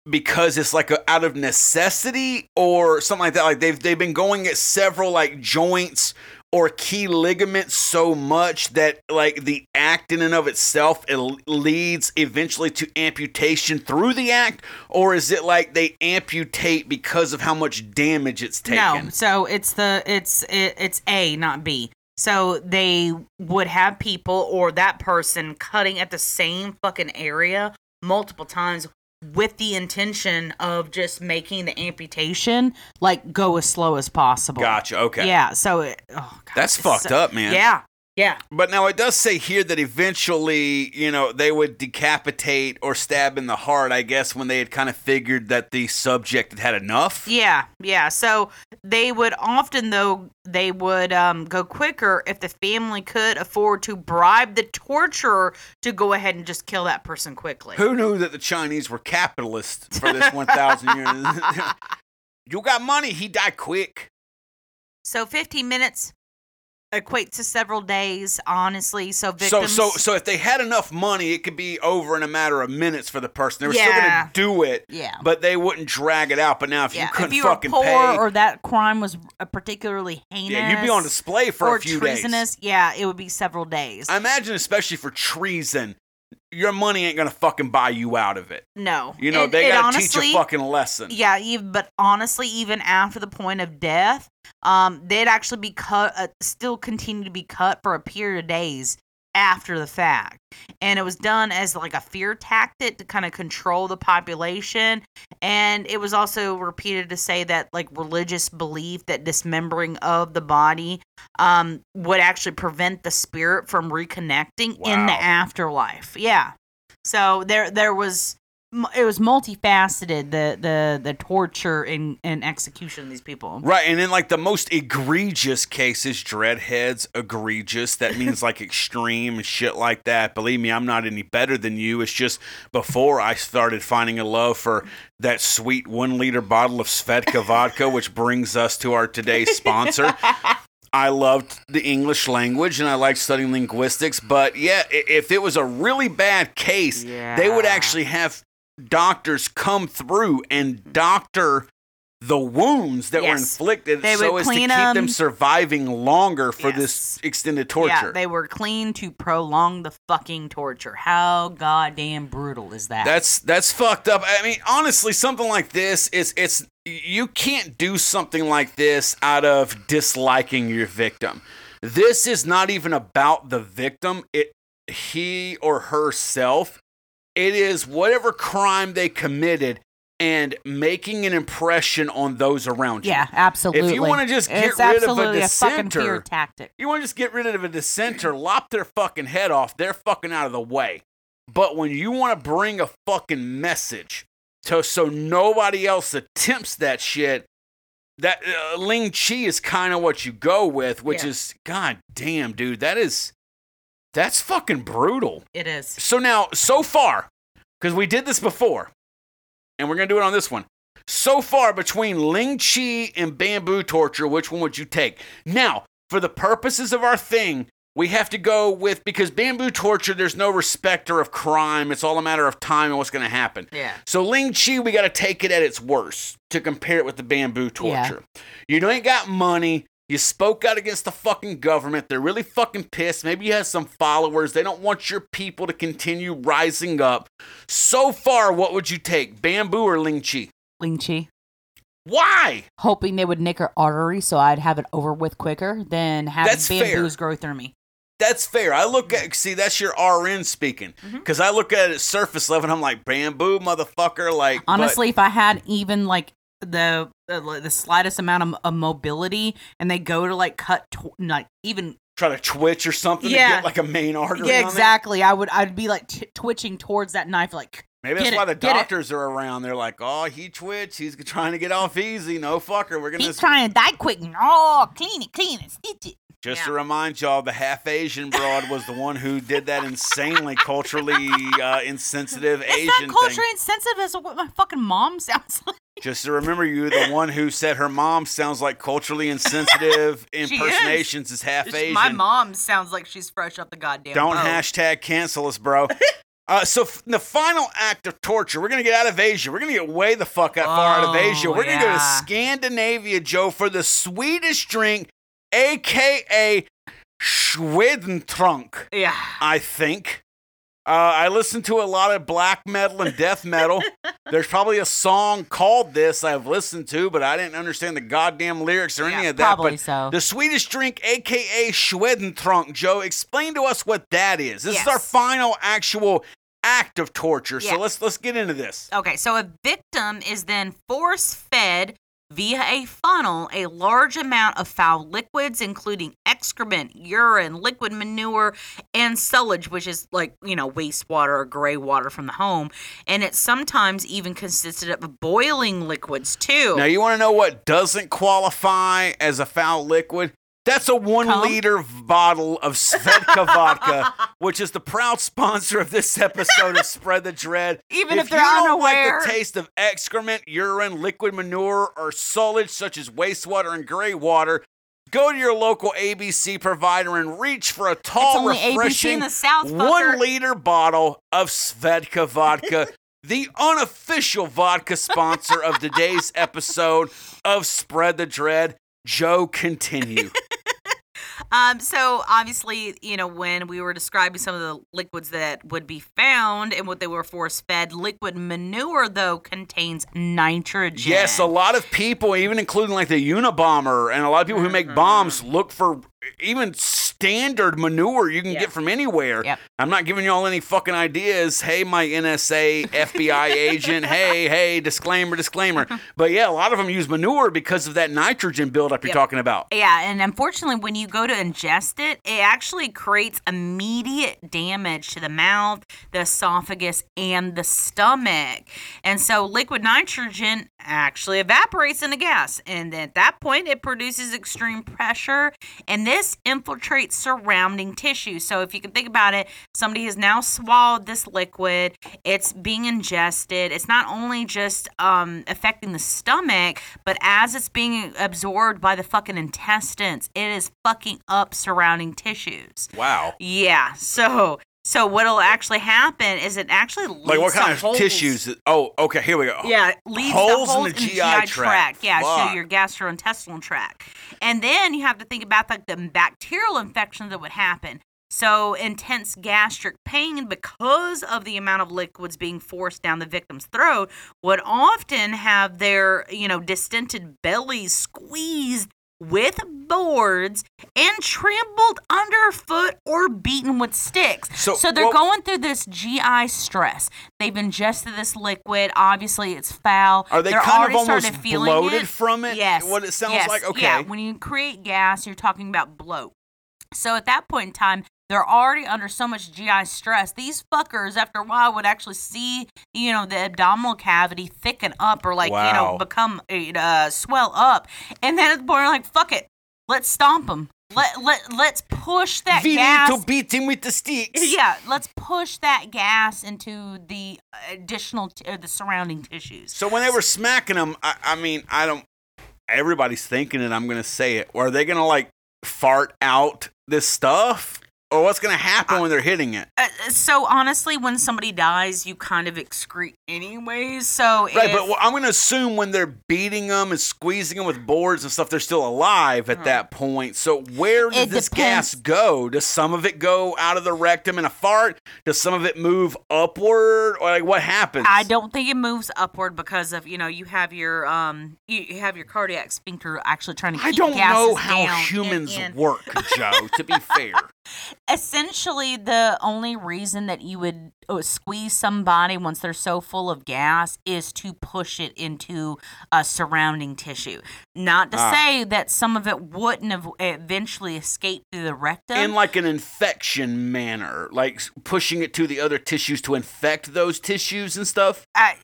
because it's like a, out of necessity or something like that? Like they've they've been going at several like joints or key ligaments so much that like the act in and of itself it leads eventually to amputation through the act or is it like they amputate because of how much damage it's taken No, so it's the it's it, it's A, not B. So they would have people or that person cutting at the same fucking area multiple times with the intention of just making the amputation like go as slow as possible. gotcha okay Yeah. So it, oh God, that's fucked so- up man Yeah. Yeah. But now it does say here that eventually, you know, they would decapitate or stab in the heart, I guess, when they had kind of figured that the subject had had enough. Yeah, yeah. So they would often, though, they would um, go quicker if the family could afford to bribe the torturer to go ahead and just kill that person quickly. Who knew that the Chinese were capitalists for this 1,000 years? you got money, he died quick. So 15 minutes equates to several days, honestly. So victims. so, so so if they had enough money, it could be over in a matter of minutes for the person. They were still going to do it, yeah. but they wouldn't drag it out. But now, if yeah. you couldn't if you were fucking poor pay, or that crime was particularly heinous, yeah, you'd be on display for or a few treasonous, days. yeah, it would be several days. I imagine, especially for treason, your money ain't gonna fucking buy you out of it. no, You know, It- they gotta honestly, teach a fucking lesson. Yeah, ev- but honestly, even after the point of death, um, they'd actually be cut, uh, still continue to be cut for a period of days after the fact, and it was done as like a fear tactic to kind of control the population, and it was also repeated to say that like religious belief that dismembering of the body, um, would actually prevent the spirit from reconnecting in the afterlife. Yeah, so there there was it was multifaceted the the the torture and, and execution of these people Right, and in like the most egregious cases, dreadheads egregious. That means like extreme and shit like that. Believe me, I'm not any better than you. It's just before I started finding a love for that sweet one liter bottle of Svedka vodka, which brings us to our today's sponsor. I loved the English language and I liked studying linguistics, but yeah, if it was a really bad case, they would actually have doctors come through and mm-hmm. doctor the wounds that were inflicted They so as to keep them. them 'em. surviving longer for Yes. this extended torture. yeah they were clean to prolong the fucking torture how goddamn brutal is that That's that's fucked up. I mean, honestly, something like this is it's you can't do something like this out of disliking your victim. This is not even about the victim. It he or herself. It is whatever crime they committed and making an impression on those around you. yeah absolutely If you wanna just get it's rid of a absolutely a dissenter, tactic You want to just get rid of a dissenter, lop their fucking head off. They're fucking out of the way. But when you want to bring a fucking message to so nobody else attempts that shit, that uh, Ling Chi is kind of what you go with, which Yeah. is god damn, dude, that is that's fucking brutal. it is So now, so far, because we did this before, and we're gonna do it on this one. So far, between Ling Chi and bamboo torture, which one would you take? Now, for the purposes of our thing, we have to go with because bamboo torture, there's no respecter of crime. It's all a matter of time and what's gonna happen. yeah So Ling Chi, we got to take it at its worst to compare it with the bamboo torture. You ain't got money. You spoke out against the fucking government. They're really fucking pissed. Maybe you have some followers. They don't want your people to continue rising up. So far, what would you take, bamboo or Ling Chi? Ling Chi. Why? Hoping they would nick her artery so I'd have it over with quicker than having That's fair. bamboos grow through me. That's fair. I look at see that's your RN speaking Mm-hmm. because I look at it at surface level and I'm like bamboo motherfucker. Like but- Honestly, if I had even like the the, the slightest amount of, of mobility and they go to like cut tw- like even try to twitch or something Yeah. to get like a main artery. yeah on there. exactly I would I'd be like t- twitching towards that knife like Maybe that's Get why it, the get it. doctors are around. They're like, oh, he twitched. He's trying to get off easy. No fucker. We're gonna. he's trying to die quick. No, clean it, clean it, stitch it. Just Yeah. to remind y'all, the half Asian broad was the one who did that insanely culturally uh, insensitive It's Asian not thing. culturally insensitive as what my fucking mom sounds like. Just to remember you, the one who said her mom sounds like culturally insensitive impersonations is, half Asian. My mom sounds like she's fresh up the goddamn. Don't boat. hashtag cancel us, bro. Uh, so f- the final act of torture, we're gonna get out of Asia. We're gonna get way the fuck out far out of Oh, Asia. We're gonna go to. Scandinavia, Joe, for the Swedish drink, aka Schwedentrunk. Yeah. I think. Uh, I listen to a lot of black metal and death metal. There's probably a song called this I've listened to, but I didn't understand the goddamn lyrics or any of that. probably but so. the Swedish drink, aka Schwedentrunk, Joe, explain to us what that is. This is our final actual act of torture. Yeah. So let's let's get into this. Okay, so a victim is then force fed via a funnel a large amount of foul liquids, including excrement, urine, liquid manure, and sullage, which is like, you know, wastewater or gray water from the home. And it sometimes even consisted of boiling liquids too. Now you want to know what doesn't qualify as a foul liquid? That's a one Cum? liter bottle of Svedka vodka, which is the proud sponsor of this episode of Spread the Dread. Even if, if they're you don't like the taste of excrement, urine, liquid manure, or sullage such as wastewater and gray water, go to your local ABC provider and reach for a tall, refreshing South. one liter bottle of Svedka vodka, the unofficial vodka sponsor of today's episode of Spread the Dread. Joe, continue. Um, so obviously, you know, when we were describing some of the liquids that would be found and what they were force fed, liquid manure though contains nitrogen. yes, a lot of people, even including like the Unabomber and a lot of people who make bombs, look for even standard manure you can Yeah. get from anywhere. Yep. I'm not giving y'all any fucking ideas. Hey, my NSA, FBI agent. Hey, hey, disclaimer, disclaimer. But yeah, a lot of them use manure because of that nitrogen buildup you're talking about. Yeah, and unfortunately, when you go to ingest it, it actually creates immediate damage to the mouth, the esophagus, and the stomach. And so, liquid nitrogen actually evaporates into gas. And at that point, it produces extreme pressure, and this infiltrates surrounding tissue. So, if you can think about it, somebody has now swallowed this liquid, it's being ingested. It's not only just um, affecting the stomach, but as it's being absorbed by the fucking intestines, it is fucking up surrounding tissues. Wow. Yeah. So, so what'll actually happen is it actually leads Like what kind of holes. tissues? Oh, okay, here we go. Yeah, leads Holes to in holes the GI tract. Yeah, Fuck. so your gastrointestinal tract. And then you have to think about like the bacterial infections that would happen. So intense gastric pain because of the amount of liquids being forced down the victim's throat would often have their, you know, distended bellies squeezed with boards and trampled underfoot or beaten with sticks. So- so they're well- going through this GI stress. They've ingested this liquid. Obviously, it's foul. Are they They're kind of almost bloated it. from it? Yes. What it sounds yes, like? Okay. Yeah. When you create gas, you're talking about bloat. So at that point in time, they're already under so much GI stress. These fuckers, after a while, would actually see, you know, the abdominal cavity thicken up or like, you know, become, uh, swell up. And then at the point, like, fuck it, let's stomp them. Let let let's push that we gas. need to beat him with the sticks. Yeah, let's push that gas into the additional t- uh, the surrounding tissues. So when they were smacking him, I, I mean, I don't. Everybody's thinking it. I'm gonna say it. Or are they gonna like fart out this stuff? Or what's gonna happen when they're hitting it? Uh, so honestly, when somebody dies, you kind of excrete anyways. So Right, if, but well, I'm gonna assume when they're beating them and squeezing them with boards and stuff, they're still alive at that point. So where does Uh-huh. It this gas go? Does some of it go out of the rectum in a fart? Does some of it move upward? Or like what happens? I don't think it moves upward because of you know you have your um you, have your cardiac sphincter actually trying to keep I don't gases know how humans in. work, Joe. To be fair, essentially the only reason that you would squeeze somebody once they're so full of gas is to push it into a surrounding tissue. Not to Ah. say that some of it wouldn't have eventually escaped through the rectum. in like an infection manner, like pushing it to the other tissues to infect those tissues and stuff. I,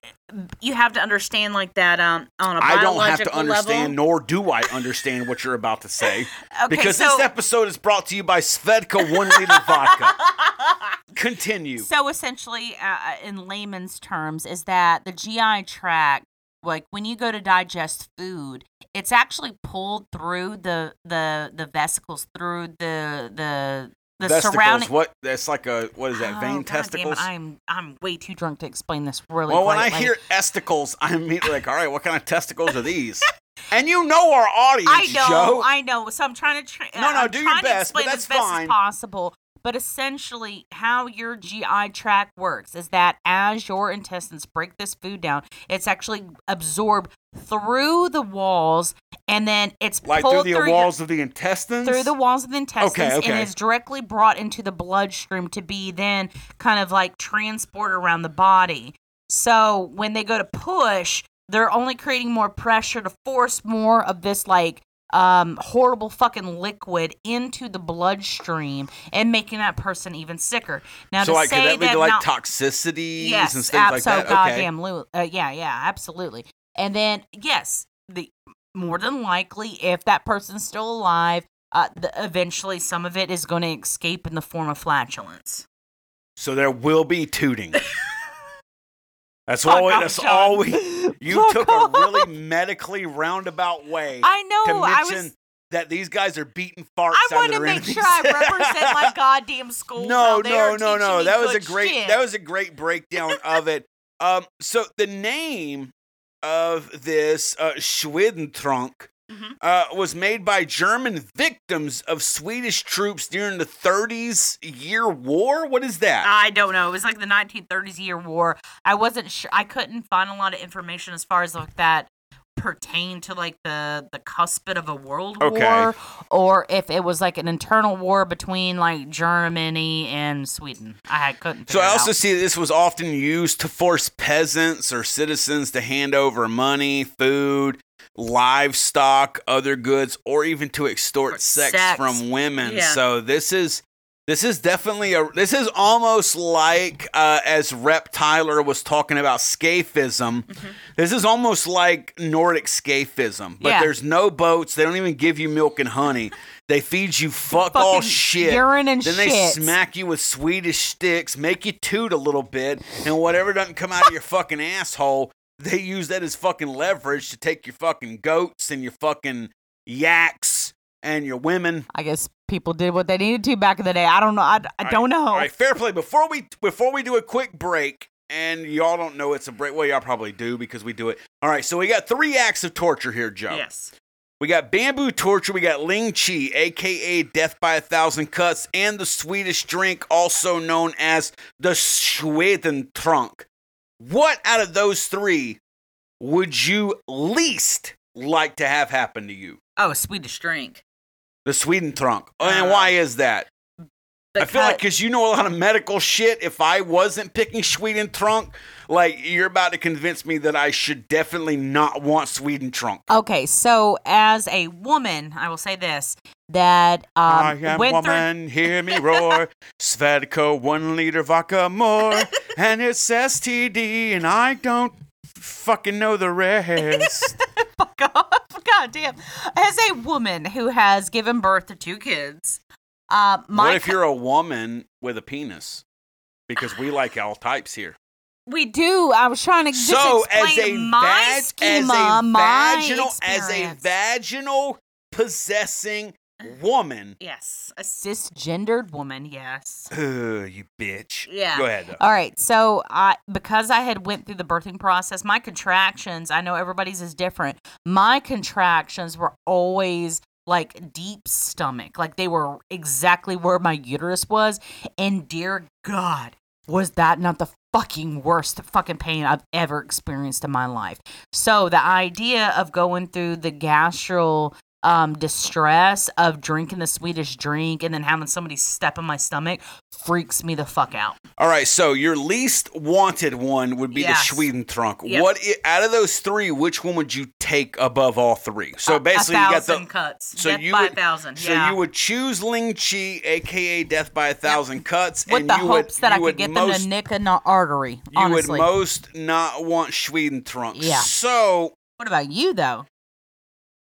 you have to understand like that um, on a I biological level. I don't have to understand, level. nor do I understand what you're about to say, Okay, because so, this episode is brought to you by Svedka One Liter Vodka. Continue. So essentially, uh, in layman's terms, is that the GI tract, like when you go to digest food, it's actually pulled through the the the vesicles through the the the surrounding. what? That's like a what is that? Oh, vein God it, testicles. I'm I'm way too drunk to explain this really. well, when I hear esticles, I'm immediately like, all right, what kind of testicles are these? and you know our audience, I know, Joe. I know. So I'm trying to. Tra- No, no, I'm do your best, but that's as best fine. as possible. But essentially, how your GI tract works is that as your intestines break this food down, it's actually absorbed through the walls, and then it's like through the your- walls of the intestines. through the walls of the intestines okay. and is directly brought into the bloodstream to be then kind of like transported around the body. So when they go to push, they're only creating more pressure to force more of this like um horrible fucking liquid into the bloodstream and making that person even sicker. Now so to like, could say that lead to like toxicities yes, and things like that? abso- Okay. goddamn uh, yeah, yeah, absolutely. And then yes, the more than likely, if that person's still alive, uh, the, eventually some of it is going to escape in the form of flatulence. So there will be tooting. That's Fuck all. We, that's all we. You took a really medically roundabout way I know. I was. that these guys are beating farts I want to make enemies. sure I represent my goddamn school. no, now. They are no, no, no. That was a great. shit. That was a great breakdown of it. Um. So the name of this uh, Schwedentrunk Mhm. uh, was made by German victims of Swedish troops during the 30s year war. What is that? I don't know. It was like the 1930s year war. I wasn't sure. I couldn't find a lot of information as far as like that pertained to like the the cuspid of a world Okay. war or if it was like an internal war between like Germany and Sweden. I couldn't. So I also out. see this was often used to force peasants or citizens to hand over money, food, livestock, other goods, or even to extort Or sex, sex. from women. Yeah. So this is this is definitely a this is almost like uh, as Rep Tyler was talking about scaphism. Mm-hmm. This is almost like Nordic scaphism, but Yeah. there's no boats. They don't even give you milk and honey. They feed you fuck all shit. urine and Then they smack you with Swedish sticks, make you toot a little bit, and whatever doesn't come out of your fucking asshole, they use that as fucking leverage to take your fucking goats and your fucking yaks and your women. I guess people did what they needed to back in the day. I don't know. I, I don't know. All right, fair play. Before we before we do a quick break, and y'all don't know it's a break. Well, y'all probably do because we do it. All right, so we got three acts of torture here, Joe. Yes. We got bamboo torture. We got Ling Chi, aka death by a thousand cuts, and the Swedish drink, also known as the Schwedentrunk. What out of those three would you least like to have happen to you? Oh, Swedish drink. The Swedentrunk. Oh, and Uh, why is that? I feel like because you know a lot of medical shit. If I wasn't picking Sweden trunk, like you're about to convince me that I should definitely not want Sweden trunk. Okay, so as a woman, I will say this that um, I am through- woman, hear me roar. Svedka, one liter vodka more, and it's STD, and I don't fucking know the rest. Fuck off. God damn. As a woman who has given birth to two kids, uh, my what if you're a woman with a penis? Because we like all types here. we do. I was trying to just So as a my vag- schema, as a vaginal as a vaginal possessing woman. yes, a cisgendered woman. Yes. Ugh, you bitch. Yeah. Go ahead. Though. All right, so I because I had went through the birthing process, my contractions, I know everybody's is different. My contractions were always like deep stomach. Like they were exactly where my uterus was and dear god, was that not the fucking worst fucking pain I've ever experienced in my life. So the idea of going through the gastral um distress of drinking the Swedish drink and then having somebody step in my stomach freaks me the fuck out. All right, so your least wanted one would be Yes. the Sweden trunk. Yep. What out of those three? Which one would you take above all three? So basically, you got the. cuts. So Death you by would, a thousand. So yeah. you would choose Ling Chi, aka Death by a Thousand Cuts, with and the you would, hopes that you I would could get most, them to nick an artery. You honestly. would most not want Sweden trunk. Yeah. So what about you though?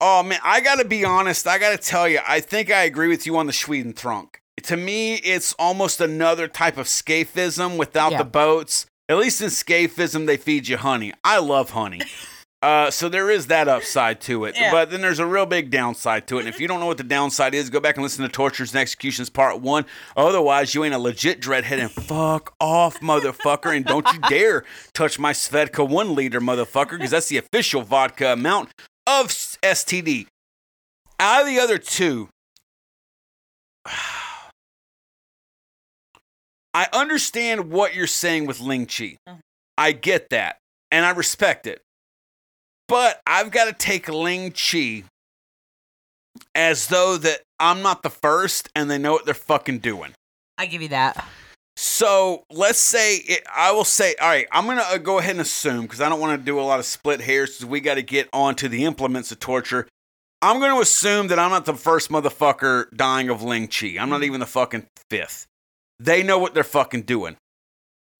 Oh man, I gotta be honest. I gotta tell you, I think I agree with you on the Sweden trunk. To me, it's almost another type of scaphism without Yeah. the boats. At least in scaphism, they feed you honey. I love honey. Uh, so there is that upside to it, Yeah. but then there's a real big downside to it. And if you don't know what the downside is, go back and listen to Tortures and Executions Part One. Otherwise, you ain't a legit dreadhead and fuck off, motherfucker. And don't you dare touch my Svedka one liter, motherfucker, because that's the official vodka amount of STD. Out of the other two, I understand what you're saying with Ling Chi. Mhm. I get that, and I respect it. But I've got to take Ling Chi as though that I'm not the first and they know what they're fucking doing. I give you that. So let's say it, I will say, all right, I'm gonna uh, go ahead and assume because I don't want to do a lot of split hairs because we got to get on to the implements of torture. I'm going to assume that I'm not the first motherfucker dying of Ling Chi. I'm not even the fucking fifth. They know what they're fucking doing.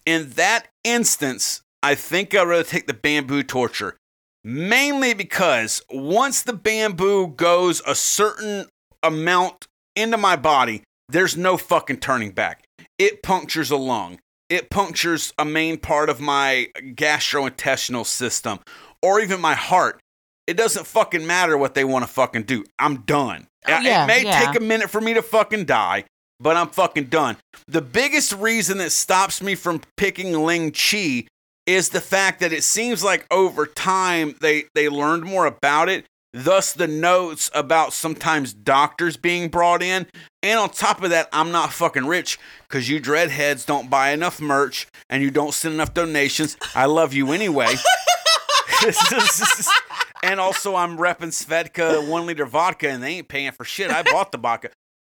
In that instance, I think I'd rather take the bamboo torture. Mainly because once the bamboo goes a certain amount into my body, there's no fucking turning back. It punctures a lung. It punctures a main part of my gastrointestinal system or even my heart. It doesn't fucking matter what they want to fucking do. I'm done. Oh, yeah, it may yeah. take a minute for me to fucking die, but I'm fucking done. The biggest reason that stops me from picking Ling Chi is the fact that it seems like over time they they learned more about it. Thus, the notes about sometimes doctors being brought in. And on top of that, I'm not fucking rich because you dreadheads don't buy enough merch and you don't send enough donations. I love you anyway. and also, I'm repping Svedka one liter vodka and they ain't paying for shit. I bought the vodka.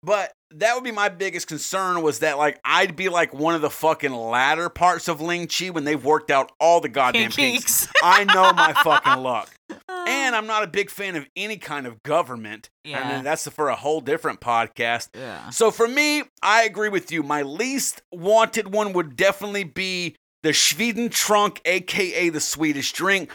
But that would be my biggest concern was that like I'd be like one of the fucking latter parts of Ling Chi when they've worked out all the goddamn kinks. I know my fucking luck. And um, I'm not a big fan of any kind of government. I Yeah. mean, that's for a whole different podcast. Yeah. So for me, I agree with you. My least wanted one would definitely be the Sweden trunk, aka the Swedish drink.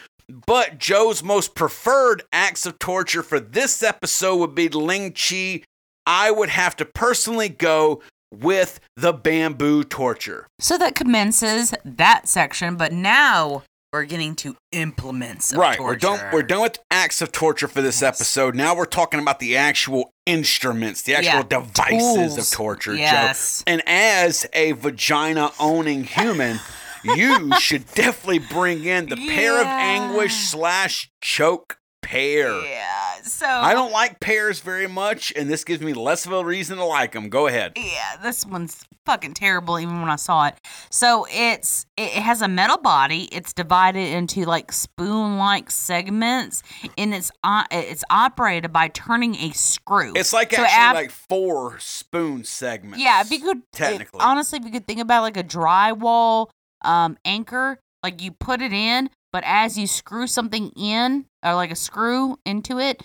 But Joe's most preferred acts of torture for this episode would be Ling Chi. I would have to personally go with the bamboo torture. So that commences that section, but now we're getting to implements. Of right, we're done. We're done with acts of torture for this Yes. episode. Now we're talking about the actual instruments, the actual Yeah, devices tools. of torture, Yes. Joe. And as a vagina owning human, you should definitely bring in the pear of anguish slash choke pear. Yeah. So I don't like pears very much, and this gives me less of a reason to like them. Go ahead. Yeah, this one's fucking terrible. Even when I saw it, so it's it has a metal body. It's divided into like spoon-like segments, and it's uh, it's operated by turning a screw. It's like So actually af- like four spoon segments. yeah. If you could technically. honestly, if you could think about like a drywall um anchor, like you put it in, but as you screw something in or like a screw into it,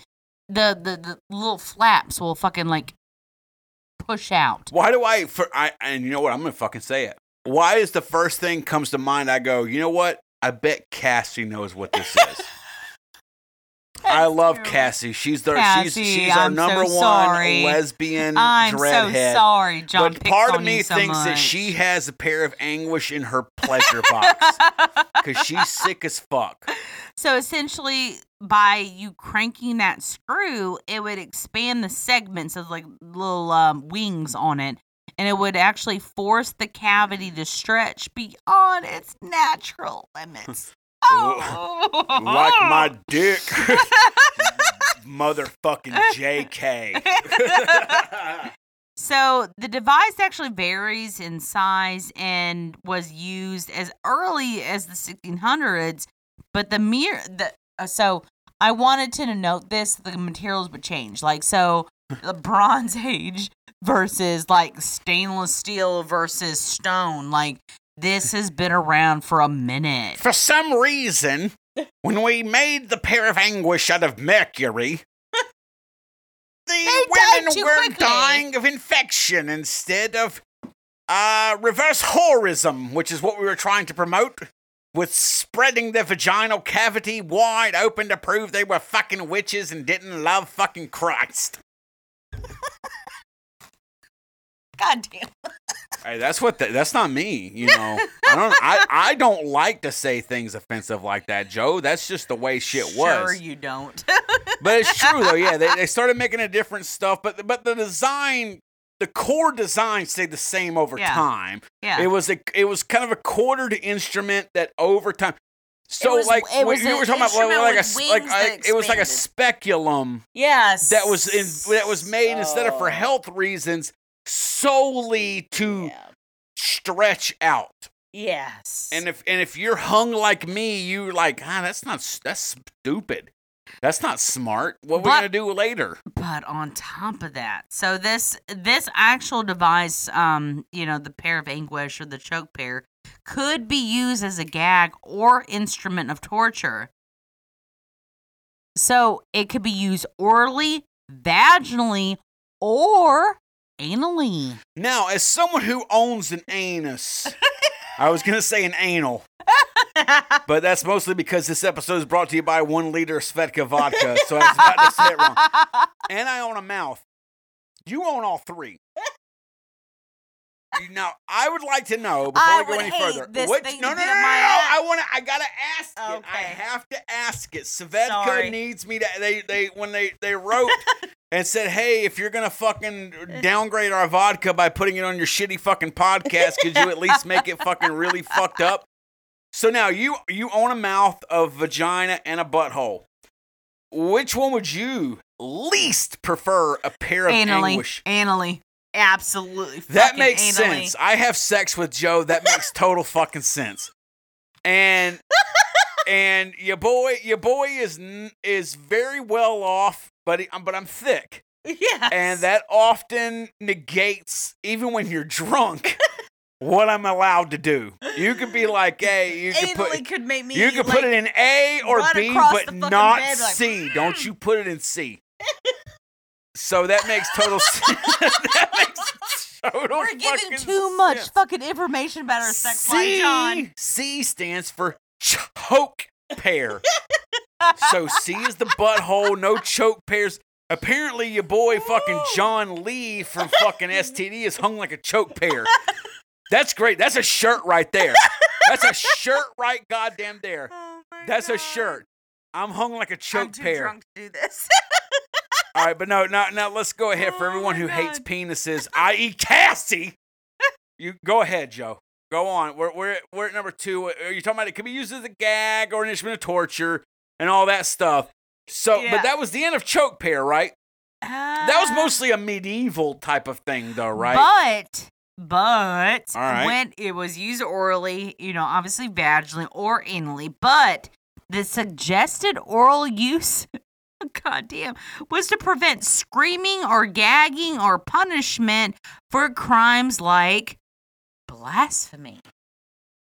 the the, the little flaps will fucking like push out. Why do I for I and you know what I'm gonna fucking say it. Why is the first thing comes to mind? I go, you know what? I bet Cassie knows what this is. I love Cassie. She's the she's Cassie, she's our I'm so number one sorry. lesbian I'm dreadhead. so sorry, John. but part of me so thinks that she has a pear of anguish in her pleasure box because she's sick as fuck. So essentially, by you cranking that screw, it would expand the segments of like little um, wings on it, and it would actually force the cavity to stretch beyond its natural limits. Oh, Like my dick, motherfucking JK. So the device actually varies in size and was used as early as the 1600s, but the mere the so I wanted to note this: the materials would change. Like so, the Bronze Age versus like stainless steel versus stone. Like this has been around for a minute. For some reason, when we made the pear of anguish out of mercury, the women were quickly. dying of infection instead of uh, reverse horism, which is what we were trying to promote. With spreading their vaginal cavity wide open to prove they were fucking witches and didn't love fucking Christ. God damn. Hey, that's what the, that's not me, you know. I don't I, I don't like to say things offensive like that, Joe. That's just the way shit works. Sure, was. you don't. But it's true though. Yeah, they, they started making a different stuff, but but the design, the core design stayed the same over Yeah. time. yeah. It was a it was kind of a quartered instrument that over time. So was- like it when was you were talking about like, a like it was like a speculum yes. that was in that was made instead of for health reasons solely to Yeah. stretch out. Yes. And if and if you're hung like me, you're like, ah, that's not that's stupid. That's not smart. What we're But- gonna do later? But on top of that, so this this actual device, um, you know, the pear of anguish or the choke pear, could be used as a gag or instrument of torture. So it could be used orally, vaginally, or anally. Now, as someone who owns an anus, I was gonna say an anal, but that's mostly because this episode is brought to you by one liter Svedka vodka, so I was about to say it wrong. And I own a mouth. You own all three. Now, I would like to know before I we go any further. which, no, no, no, no. I want to. I gotta ask it. I have to ask it. Svedka needs me to. They, they, when they, they wrote and said, "Hey, if you're gonna fucking downgrade our vodka by putting it on your shitty fucking podcast, could you at least make it fucking really fucked up?" So now you you own a mouth, a vagina, and a butthole. Which one would you least prefer a pear of anally, anguish? anally, absolutely. That makes anally. sense. I have sex with Joe. That makes total fucking sense. And and your boy, your boy is n- is very well off, but he, but I'm thick, Yeah. and that often negates even when you're drunk what I'm allowed to do. You could be like, hey, you could anally put could make me. you could like, put it in A or B, but not bed like, C. Don't you put it in C. So that makes total sense. that makes total We're giving too much sense. fucking information about our sex life, C, John. C stands for choke pear. so C is the butthole, no choke pears. Apparently, your boy fucking John Lee from fucking STD is hung like a choke pear. That's great. That's a shirt right there. That's a shirt right goddamn there. Oh That's a shirt. I'm hung like a I'm choke too pear. drunk to do this. All right, but no, now, now let's go ahead for Oh everyone my who hates God. penises, i.e., Cassie. You go ahead, Joe. Go on. We're we're we're at number two. Are you talking about it could be used as a gag or an instrument of torture and all that stuff? So, Yeah. but that was the end of choke pear, right? That was Uh, mostly a medieval type of thing, though, right? But but right. when it was used orally, you know, obviously vaginally or anally, but the suggested oral use God damn, was to prevent screaming or gagging or punishment for crimes like blasphemy.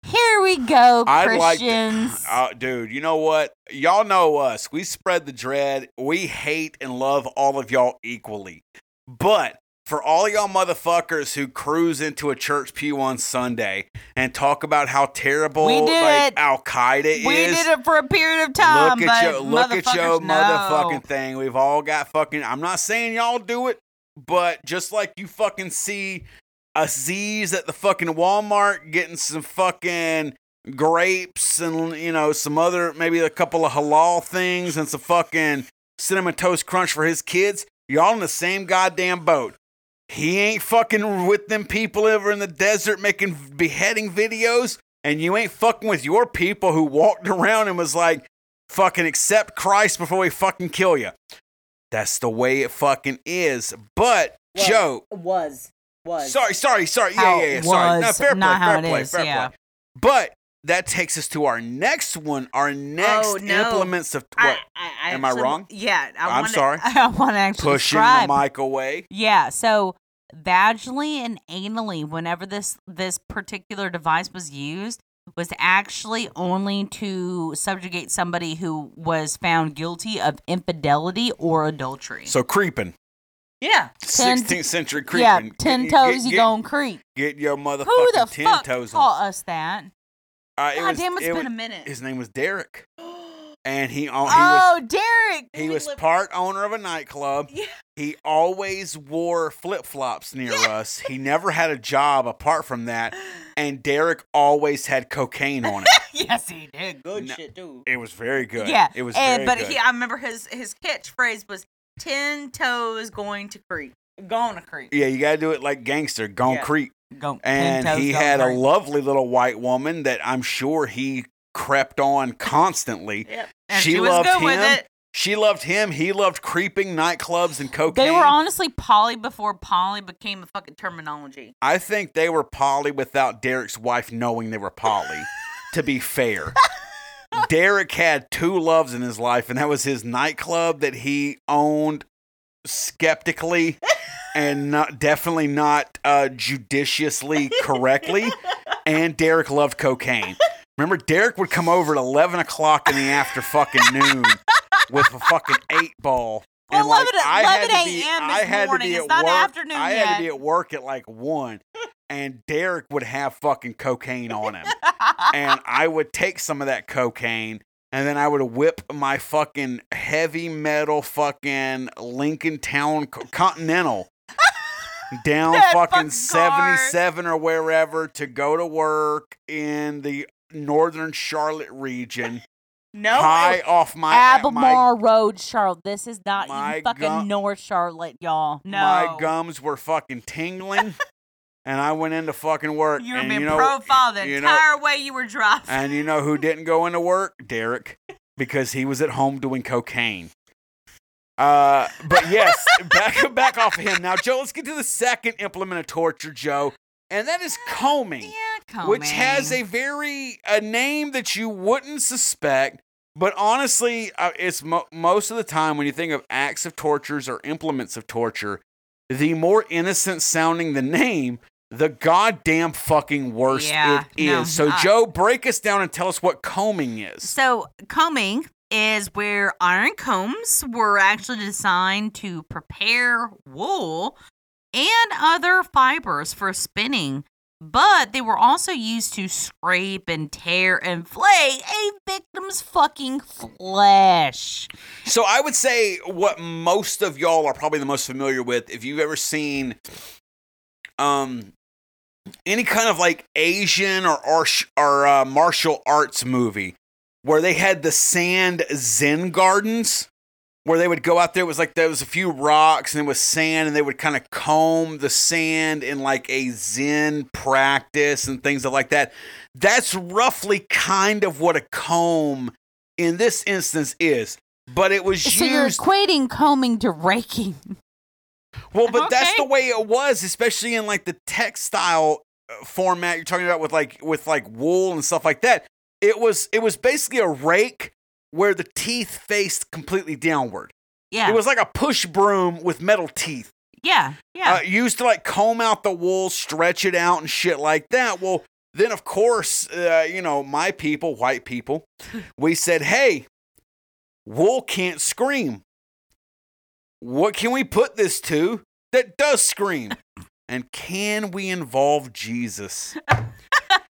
Here we go, I'd like to- Christians. Uh, dude, you know what? Y'all know us. We spread the dread. We hate and love all of y'all equally. But for all y'all motherfuckers who cruise into a church pew on Sunday and talk about how terrible like. Al Qaeda is, we did it for a period of time, look at your look at your no. motherfucking thing. We've all got fucking. I'm not saying y'all do it, but just like you fucking see a Z's at the fucking Walmart getting some fucking grapes and you know some other maybe a couple of halal things and some fucking cinnamon toast crunch for his kids. Y'all in the same goddamn boat. He ain't fucking with them people over in the desert making beheading videos, and you ain't fucking with your people who walked around and was like, fucking accept Christ before we fucking kill you. That's the way it fucking is. But Well, Joe, Was. Was. sorry, sorry, sorry. Yeah, yeah, yeah. Sorry. No, was, fair play, fair it play, is, fair yeah. play. But that takes us to our next one. Our next Oh, no. implements of what? I- I Am I wrong? Yeah. I I'm wanna- sorry. I want to actually Pushing describe. the mic away. Yeah, so vaginally and anally, whenever this this particular device was used, was actually only to subjugate somebody who was found guilty of infidelity or adultery. So creeping. yeah, ten, 16th century creeping. yeah, Get- ten get- toes, you get- gon' creep. Get your motherfucking Who the ten fuck toes taught on. us that? Uh, it God was- damn, it's it been was- a minute. His name was Derek, and he owned. He was oh, Derek. he was live- part owner of a nightclub. Yeah. He always wore flip flops near us. He never had a job apart from that, and Derek always had cocaine on it. yes, he did. Good No. shit too. It was very good. Yeah, it was and but good. he, I remember his his catchphrase was ten toes going to creep, going to creep, yeah, you gotta do it like gangster, gone Yeah. creep. Go, And he had a lovely little white woman that I'm sure he crept on constantly. Yep. She she, loved him. She loved him. He loved creeping nightclubs and cocaine. They were honestly poly before poly became a fucking terminology. I think they were poly without Derek's wife knowing they were poly. to be fair, Derek had two loves in his life, and that was his nightclub that he owned skeptically and not definitely not uh, judiciously correctly. And Derek loved cocaine. Remember, Derek would come over at eleven o'clock in the after fucking noon with a fucking eight ball. Well, And, like, 11 I had to 11 be-. I had to morning. be It's at not work. afternoon I had to be at work at like one, and Derek would have fucking cocaine on him, and I would take some of that cocaine, and then I would whip my fucking heavy metal fucking Lincoln Town Continental down That fucking fucking car. 77 or wherever to go to work in the northern Charlotte region, no, high off my my Albemarle Road, Charlotte. This is not my even fucking gum- North Charlotte, y'all. No, my gums were fucking tingling, and I went into fucking work. You were and being you know, profiled the you know- entire way you were driving. and you know who didn't go into work? Derek, because he was at home doing cocaine. Uh, but yes, back back off of him now, Joe. Let's get to the second implement of torture, Joe, and that is combing. yeah, which has a very a name that you wouldn't suspect. But honestly, uh, it's mo- most of the time when you think of acts of tortures or implements of torture, the more innocent sounding the name, the goddamn fucking worse Yeah, it is. no, so, Joe, break us down and tell us what combing is. So, combing is where iron combs were actually designed to prepare wool and other fibers for spinning, but they were also used to scrape and tear and flay a victim's fucking flesh. So, I would say what most of y'all are probably the most familiar with, if you've ever seen, um, any kind of like Asian or or, or uh, martial arts movie where they had the sand Zen gardens where they would go out there. It was like there was a few rocks and it was sand, and they would kind of comb the sand in like a Zen practice and things like that. That's roughly kind of what a comb in this instance is. But it was So, you're equating combing to raking. well, but that's the way it was, especially in like the textile uh, format you're talking about with like with like wool and stuff like that. It was it was basically a rake where the teeth faced completely downward. Yeah. It was like a push broom with metal teeth. yeah. Yeah. Uh, used to like comb out the wool, stretch it out, and shit like that. Well, then of course, uh, you know, my people, white people, we said, hey, wool can't scream. What can we put this to that does scream? And can we involve Jesus?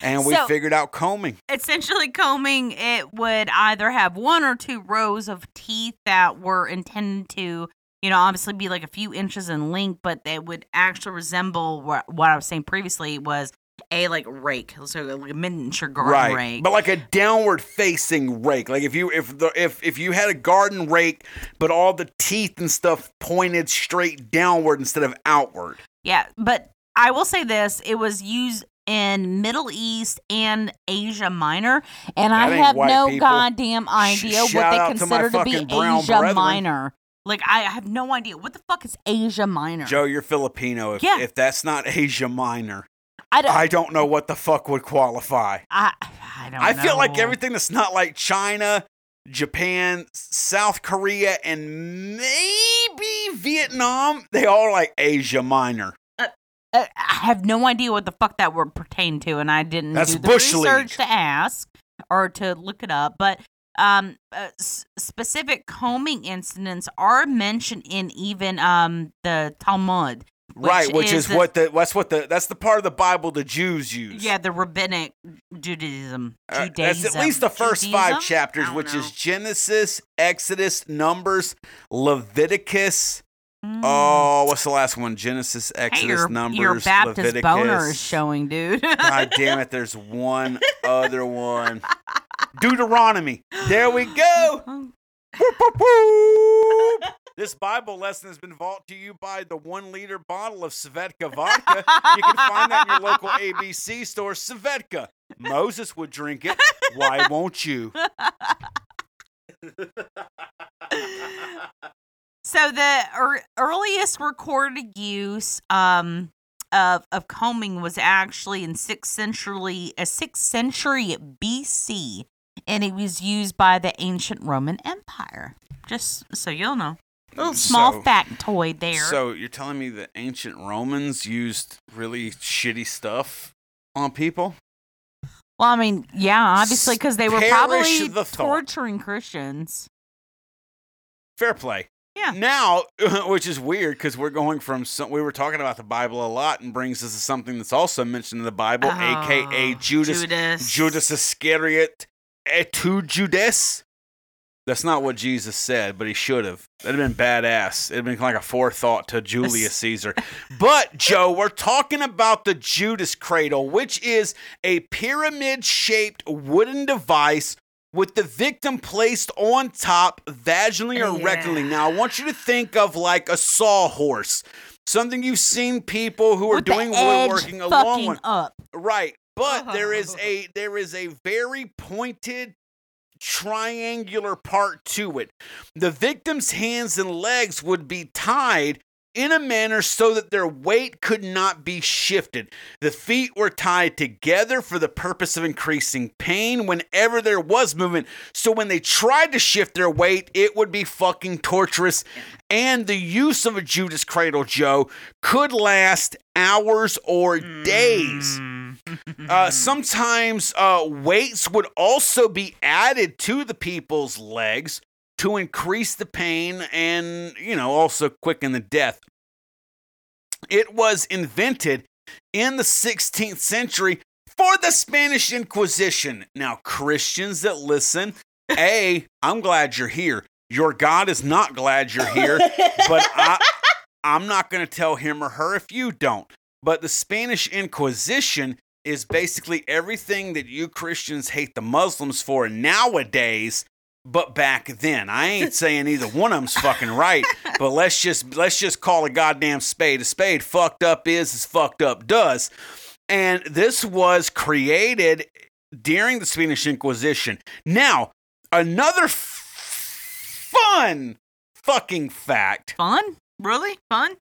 And we So- figured out combing. essentially combing it would either have one or two rows of teeth that were intended to you know obviously be like a few inches in length but they would actually resemble what, what i was saying previously was a like rake. So like a miniature garden right. rake. But like a downward facing rake. Like if you if the if if you had a garden rake but all the teeth and stuff pointed straight downward instead of outward. Yeah but i will say this. It was used in middle east and asia minor and i That ain't have no people. goddamn idea what they out to consider to, be asia brethren. minor like i have no idea what the fuck is asia minor joe you're filipino if, Yeah. if that's not asia minor I don't. I don't know what the fuck would qualify. I, I don't. I feel like everything that's not like China, Japan, South Korea, and maybe Vietnam, they all like Asia Minor. Uh, I have no idea what the fuck that word pertained to, and I didn't That's do the bush research league. to ask or to look it up. But um, uh, s- specific combing incidents are mentioned in even um the Talmud. right, which is, is the- what the that's what the that's the part of the Bible the Jews use. Yeah, the rabbinic Judaism. Uh, that's at least the first five chapters, which know. is Genesis, Exodus, Numbers, Leviticus. Mm. Oh, what's the last one? Genesis, Hey, Exodus, your, Numbers, your Baptist Leviticus. boner is showing, dude. God damn it! There's one other one. Deuteronomy. There we go. This Bible lesson has been brought to you by the one liter bottle of Svedka vodka. You can find that in your local ABC store. Svedka. Moses would drink it. Why won't you? So the ear earliest recorded use um, of of combing was actually in sixth century, a sixth century BC, and it was used by the ancient Roman Empire. Just so you'll know, little small So- factoid there. So you're telling me the ancient Romans used really shitty stuff on people? well, I mean, yeah, obviously, because they were Perish probably the torturing Christians. Fair play. Yeah. Now, which is weird because we're going from some, we were talking about the Bible a lot and brings us to something that's also mentioned in the Bible, aka Oh, Judas Judas. Judas Iscariot eh, et Judas. That's not what Jesus said, but he should have. That'd have been badass. It'd been like a forethought to Julius Caesar. But Joe, we're talking about the Judas cradle, which is a pyramid-shaped wooden device with the victim placed on top, vaginally or rectally. Now, I want you to think of like a sawhorse, something you've seen people who are With doing woodworking along with. up. Right. But there is oh. a there is a very pointed triangular part to it. The victim's hands and legs would be tied in a manner so that their weight could not be shifted. The feet were tied together for the purpose of increasing pain whenever there was movement. So when they tried to shift their weight, it would be fucking torturous. And the use of a Judas cradle, Joe, could last hours or days. Uh, sometimes uh, weights would also be added to the people's legs to increase the pain and, you know, also quicken the death. It was invented in the 16th century for the Spanish Inquisition. Now, Christians that listen, A, I'm glad you're here. Your God is not glad you're here, but I, I'm not going to tell him or her if you don't. But the Spanish Inquisition is basically everything that you Christians hate the Muslims for nowadays, but back then. I ain't saying either one of them's fucking right, but let's just let's just call a goddamn spade a spade. Fucked up is as fucked up does. And this was created during the Spanish Inquisition. Now, another f- fun fucking fact Fun? Really? Fun?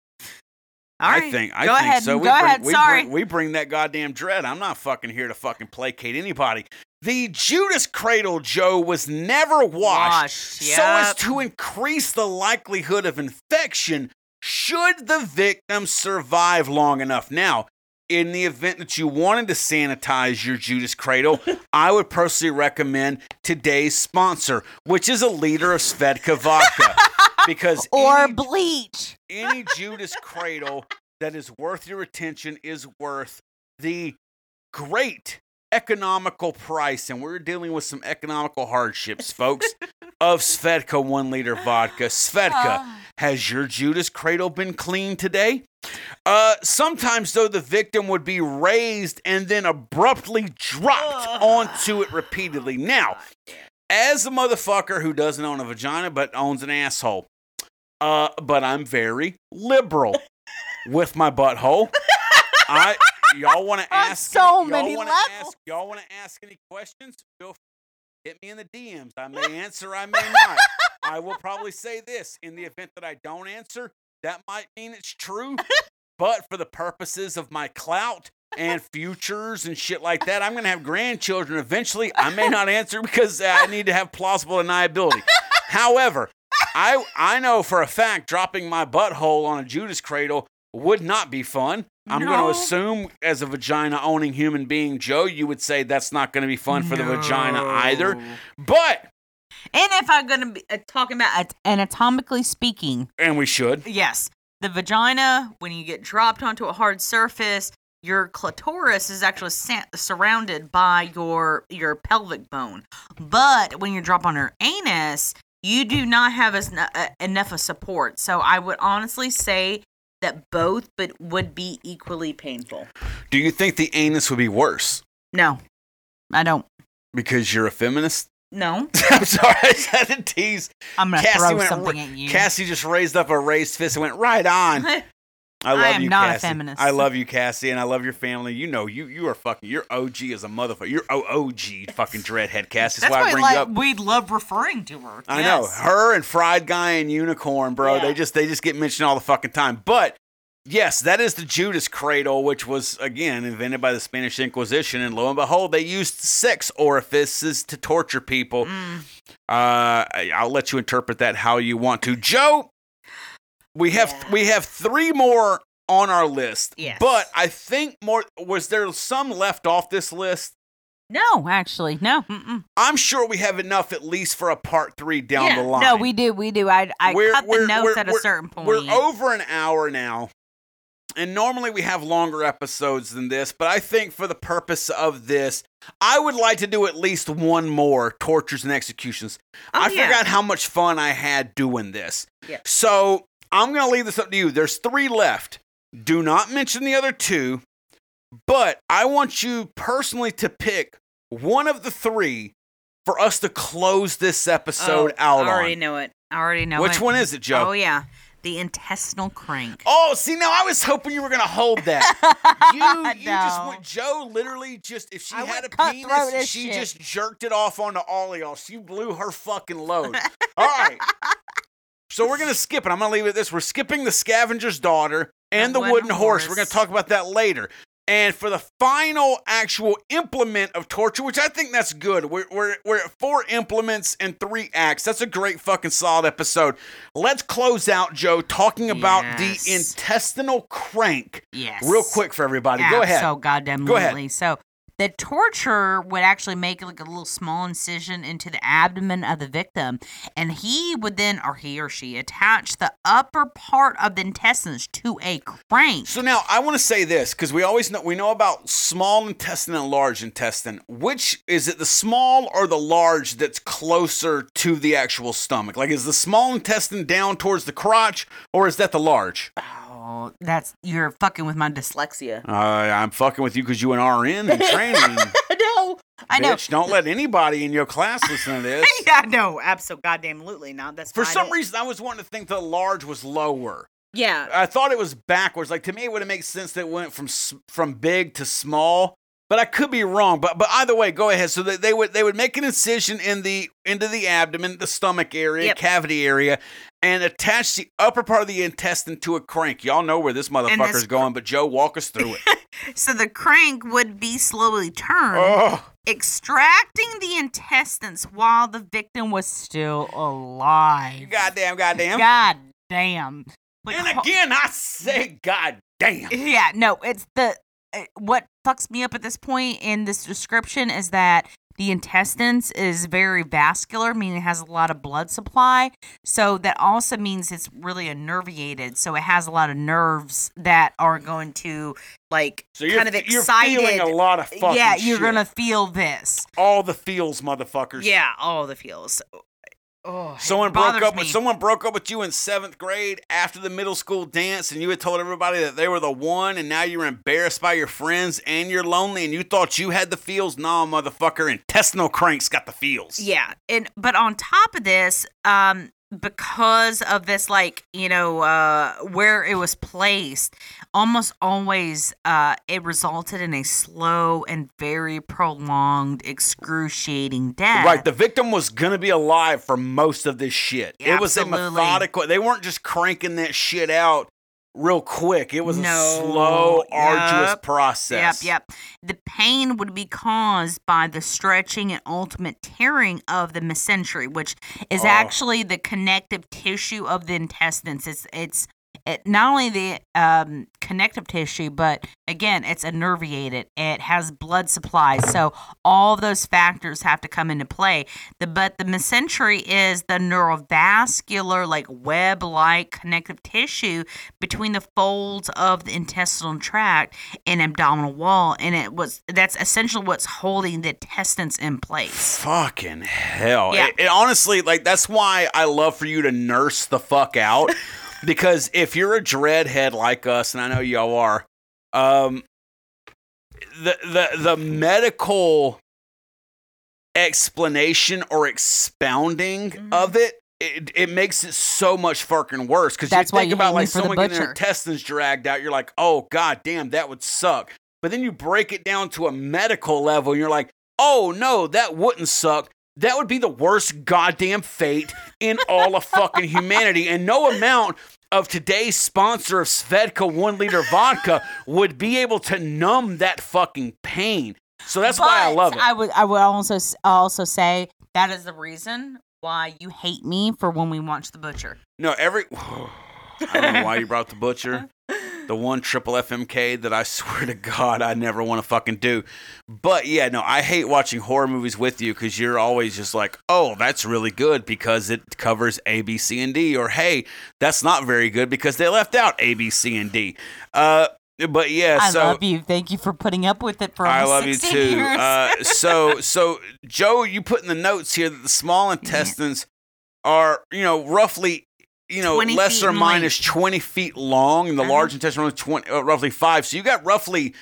All right. I think I Go think ahead. so. Go We bring, ahead. We Sorry. Bring, we bring that goddamn dread. I'm not fucking here to fucking placate anybody. The Judas cradle, Joe, was never washed, Washed, so as to increase the likelihood of infection should the victim survive long enough. Now, in the event that you wanted to sanitize your Judas cradle, I would personally recommend today's sponsor, which is a liter of Svedka vodka. Because or any- bleach. any Judas cradle that is worth your attention is worth the great economical price. And we're dealing with some economical hardships, folks, of Svedka one liter vodka. Svedka, Ah. has your Judas cradle been cleaned today? Uh, sometimes, though, the victim would be raised and then abruptly dropped onto it repeatedly. Now, as a motherfucker who doesn't own a vagina but owns an asshole, uh, but I'm very liberal with my butthole. I y'all want to ask so any, many y'all wanna levels. ask y'all want to ask any questions? Feel free. hit me in the DMs. I may answer, I may not. I will probably say this in the event that I don't answer, that might mean it's true, but for the purposes of my clout, and futures and shit like that. I'm going to have grandchildren eventually. I may not answer because I need to have plausible deniability. However, I I know for a fact dropping my butthole on a Judas cradle would not be fun. I'm going to assume, as a vagina owning human being, Joe, you would say that's not going to be fun for the vagina either. But, And if I'm going to be uh, talking about at- anatomically speaking, and we should. yes, the vagina, when you get dropped onto a hard surface, your clitoris is actually sa- surrounded by your your pelvic bone. But when you drop on your anus, you do not have as uh, enough of support. So I would honestly say that both, but would be equally painful. Do you think the anus would be worse No, I don't. because you're a feminist? No, I'm sorry, I just had to tease. I'm gonna Cassie throw something at you. Cassie just raised up a raised fist and went right on. I love am you, not a feminist. I love you, Cassie, and I love your family. You know, you you are fucking. You're OG as a motherfucker. You're OG fucking dreadhead, Cassie. That's, That's why I bring like, you up. we love referring to her. I know her and Fried Guy and Unicorn, bro. Yeah. They just they just get mentioned all the fucking time. But yes, that is the Judas cradle, which was again invented by the Spanish Inquisition, and lo and behold, they used sex orifices to torture people. Mm. Uh, I- I'll let you interpret that how you want to, Joe. We have Yeah. we have three more on our list. Yes. But I think more was there some left off this list? No, actually, no. Mm-mm. I'm sure we have enough at least for a part three down Yeah, the line. No, we do, we do. I I We're- cut the notes we're- at a certain point. We're over an hour now. And normally we have longer episodes than this, but I think for the purpose of this, I would like to do at least one more tortures and executions. Oh, I yeah. forgot how much fun I had doing this. Yeah. So I'm going to leave this up to you. There's three left. Do not mention the other two, but I want you personally to pick one of the three for us to close this episode Oh, out I already on. know it. I already know it. Which it. one is it, Joe? Oh yeah, the intestinal crank. Oh, see, now I was hoping you were gonna hold that. You, you just went. Joe literally just, if she I had a penis, she shit. just jerked it off onto all of y'all. She blew her fucking load. all right. So we're gonna skip it. I'm gonna leave it at this. We're skipping the scavenger's daughter and the, The wooden wooden horse. We're gonna talk about that later. And for the final actual implement of torture, which I think that's good, we're, we're, we're at four implements and three acts. That's a great fucking solid episode. Let's close out, Joe, talking about Yes. the intestinal crank. Yes. Real quick for everybody. Go ahead. So goddamn Go ahead. So the torturer would actually make like a little small incision into the abdomen of the victim, and he would then, or he or she, attach the upper part of the intestines to a crank. So now I want to say this because we always know we know about small intestine and large intestine. Which is it, the small or the large that's closer to the actual stomach? Like, is the small intestine down towards the crotch, or is that the large? Oh, that's you're fucking with my dyslexia. Uh, I'm fucking with you because you an RN in training. I know. I know. Bitch, don't let anybody in your class listen to this. yeah, no, absolutely, goddamn, not. That's For some It- reason, I was wanting to think the large was lower. Yeah, I thought it was backwards. Like to me, it would have made sense that it went from from big to small. But I could be wrong. But but either way, go ahead. So they, they would they would make an incision in the into the abdomen, the stomach area, Yep. cavity area, and attach the upper part of the intestine to a crank. Y'all know where this motherfucker's going. But Joe, walk us through it. so the crank would be slowly turned. oh, extracting the intestines while the victim was still alive. goddamn, goddamn. God damn. Like, and again, I say, God damn. yeah, no, it's the Eh, what fucks me up at this point in this description is that the intestines is very vascular, meaning it has a lot of blood supply. So that also means it's really innervated. So it has a lot of nerves that are going to like So you're, kind of you're excited. feeling a lot of fucking yeah, you're shit. gonna feel this. all the feels, motherfuckers. Yeah, all the feels. Oh, Someone broke up with someone broke up with you in seventh grade after the middle school dance, and you had told everybody that they were the one, and now you're embarrassed by your friends and you're lonely, and you thought you had the feels. Nah, motherfucker, intestinal cranks got the feels. Yeah, and but on top of this, um, because of this, like you know, uh, where it was placed, almost always, uh, it resulted in a slow and very prolonged, excruciating death. Right, the victim was gonna be alive for most of this shit. It was a methodical. They weren't just cranking that shit out real quick. It was No. a slow, arduous Yep. process. Yep, yep. The pain would be caused by the stretching and ultimate tearing of the mesentery, which is Oh. actually the connective tissue of the intestines. It's it's it, not only the um, connective tissue, but again, it's innervated. It has blood supply, so all those factors have to come into play. The but the mesentery is the neurovascular, like web-like connective tissue between the folds of the intestinal tract and abdominal wall, and it was that's essentially what's holding the intestines in place. Fucking hell. Yeah. It, it honestly, like, that's why I love for you to nurse the fuck out. because if you're a dreadhead like us, and I know y'all are, um, the, the, the medical explanation or expounding Mm-hmm. of it, it, it makes it so much fucking worse. Because you think you about like the someone getting their intestines dragged out, you're like, oh god damn, that would suck. But then you break it down to a medical level, and you're like, oh no, that wouldn't suck. That would be the worst goddamn fate in all of fucking humanity. And no amount of today's sponsor of Svedka one liter vodka would be able to numb that fucking pain. So that's why I love it. I would I would also also say that is the reason why you hate me for when we watch The Butcher. No, every. I don't know why you brought the butcher. The one triple FMK that I swear to God I never want to fucking do. But yeah, no, I hate watching horror movies with you because you're always just like, oh, that's really good because it covers A, B, C, and D. Or hey, that's not very good because they left out A, B, C, and D. Uh, but yeah, I so. love you. Thank you for putting up with it for I love you 16 too. years. Uh, so, so Joe, you put in the notes here that the small intestines are, you know, roughly, you know, 20 less or in minus twenty feet long, and the Uh-huh. large intestine is 20, uh, roughly five. So you got roughly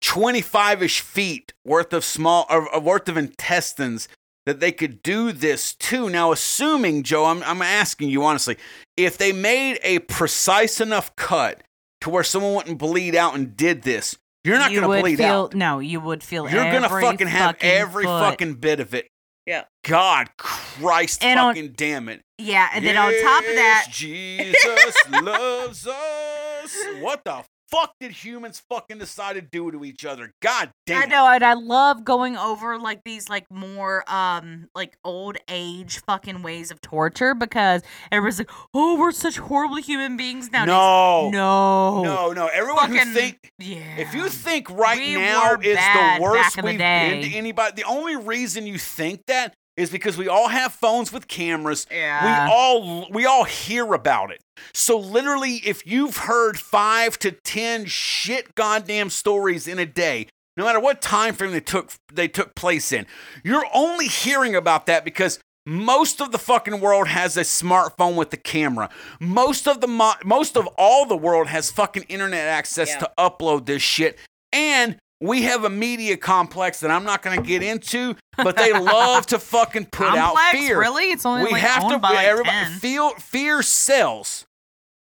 twenty-five ish feet worth of small, or, or worth of intestines that they could do this to. Now, assuming Joe, I'm, I'm asking you honestly, if they made a precise enough cut to where someone wouldn't bleed out and did this, you're not you going to bleed feel, out. No, you would feel. You're gonna fucking have fucking every foot. fucking bit of it. Yeah. God Christ And on- fucking damn it. Yeah, and then on top of that, Jesus loves us. What the fuck did humans fucking decide to do to each other? God damn. I know, and I love going over like these like more um like old age fucking ways of torture because everyone's like, oh, we're such horrible human beings now. No. no, No, no. Everyone Fucking, who think yeah. If you think right We now is the worst back in the we've been to anybody, the only reason you think that is because we all have phones with cameras. Yeah. We all we all hear about it. So literally, if you've heard five to ten shit goddamn stories in a day, no matter what time frame they took they took place in, you're only hearing about that because most of the fucking world has a smartphone with a camera. Most of the mo- most of all the world has fucking internet access Yeah. to upload this shit. And we have a media complex that I'm not going to get into, but they love to fucking put out fear. Really? It's only we like have to by everybody 10. feel fear sells.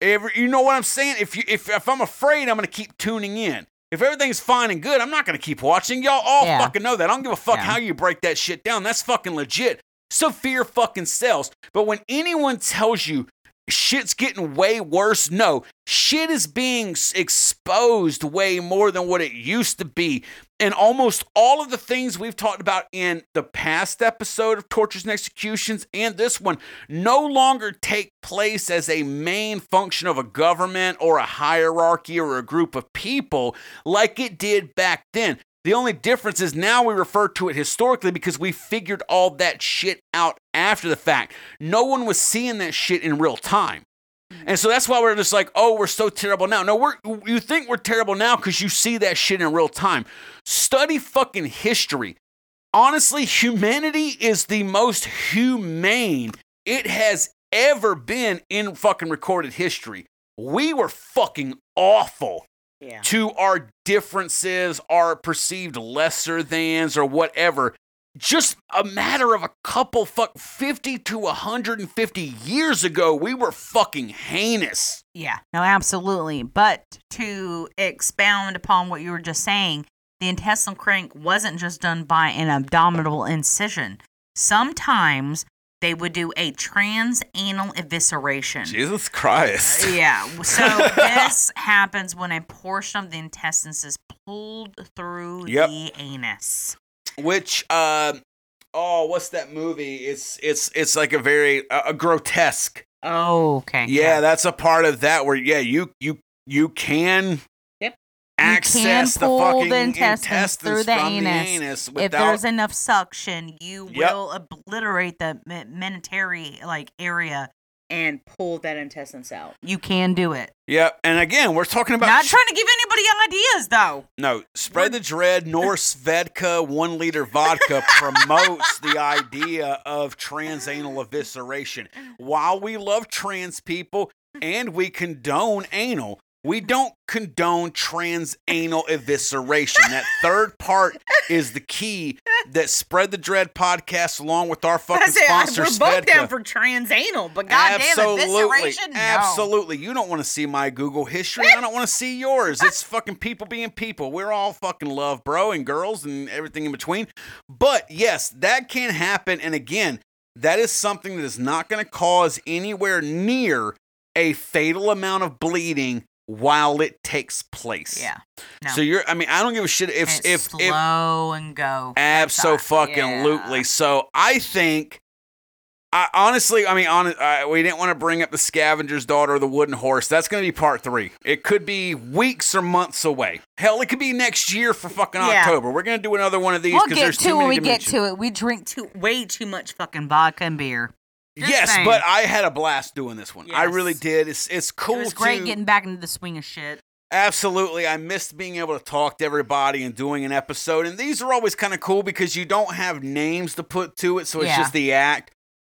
Every, you know what I'm saying? If you if if I'm afraid, I'm going to keep tuning in. If everything's fine and good, I'm not going to keep watching. Y'all all Yeah. fucking know that. I don't give a fuck Yeah. how you break that shit down. That's fucking legit. So fear fucking sells. But when anyone tells you shit's getting way worse, no, shit is being exposed way more than what it used to be. And almost all of the things we've talked about in the past episode of Tortures and Executions and this one no longer take place as a main function of a government or a hierarchy or a group of people like it did back then. The only difference is now we refer to it historically because we figured all that shit out after the fact. No one was seeing that shit in real time. Mm-hmm. And so that's why we're just like, oh, we're so terrible now. No, we're you think we're terrible now because you see that shit in real time. Study fucking history. Honestly, humanity is the most humane it has ever been in fucking recorded history. We were fucking awful Yeah. to our differences, our perceived lesser thans, or whatever. Just a matter of a couple fuck 50 to 150 years ago, we were fucking heinous. Yeah, no, absolutely. But to expound upon what you were just saying, the intestinal crank wasn't just done by an abdominal incision. Sometimes they would do a transanal evisceration. Jesus Christ. Yeah. So this happens when a portion of the intestines is pulled through Yep. the anus. Which uh oh, what's that movie? It's it's it's like a very a, a grotesque. Oh, okay. Yeah, that's a part of that where yeah, you you you can. Access pull the the intestines intestines, through the anus. the anus If there's enough suction, you Yep. will obliterate the me- mesentery like area. and pull that intestines out. You can do it. Yep. And again, we're talking about Not trying to give anybody ideas though. No, spread the dread. nor Svedka one liter vodka promotes the idea of transanal evisceration. While we love trans people and we condone anal, we don't condone transanal evisceration. That third part is the key that spread the dread podcast along with our fucking it. Sponsor We're both down for transanal, but goddamn evisceration, no. Absolutely. You don't want to see my Google history. I don't want to see yours. It's fucking people being people. We're all fucking love, bro, and girls and everything in between. But yes, that can happen. And again, that is something that is not going to cause anywhere near a fatal amount of bleeding while it takes place. Yeah. No. So you're I mean, I don't give a shit if It's if if slow and go. Abso fucking Yeah. So I think, I honestly, I mean, on, uh, we didn't want to bring up the scavenger's daughter or the wooden horse. That's going to be part three. It could be weeks or months away. Hell, it could be next year for fucking Yeah. October. We're going to do another one of these We'll because get there's to it when many we get dimensions. to it. We drink too way too much fucking vodka and beer. Yes, but I had a blast doing this one. I really did. It's it's cool. it was great to- getting back into the swing of shit. Absolutely. I missed being able to talk to everybody and doing an episode. And these are always kind of cool because you don't have names to put to it. So it's Yeah. just the act.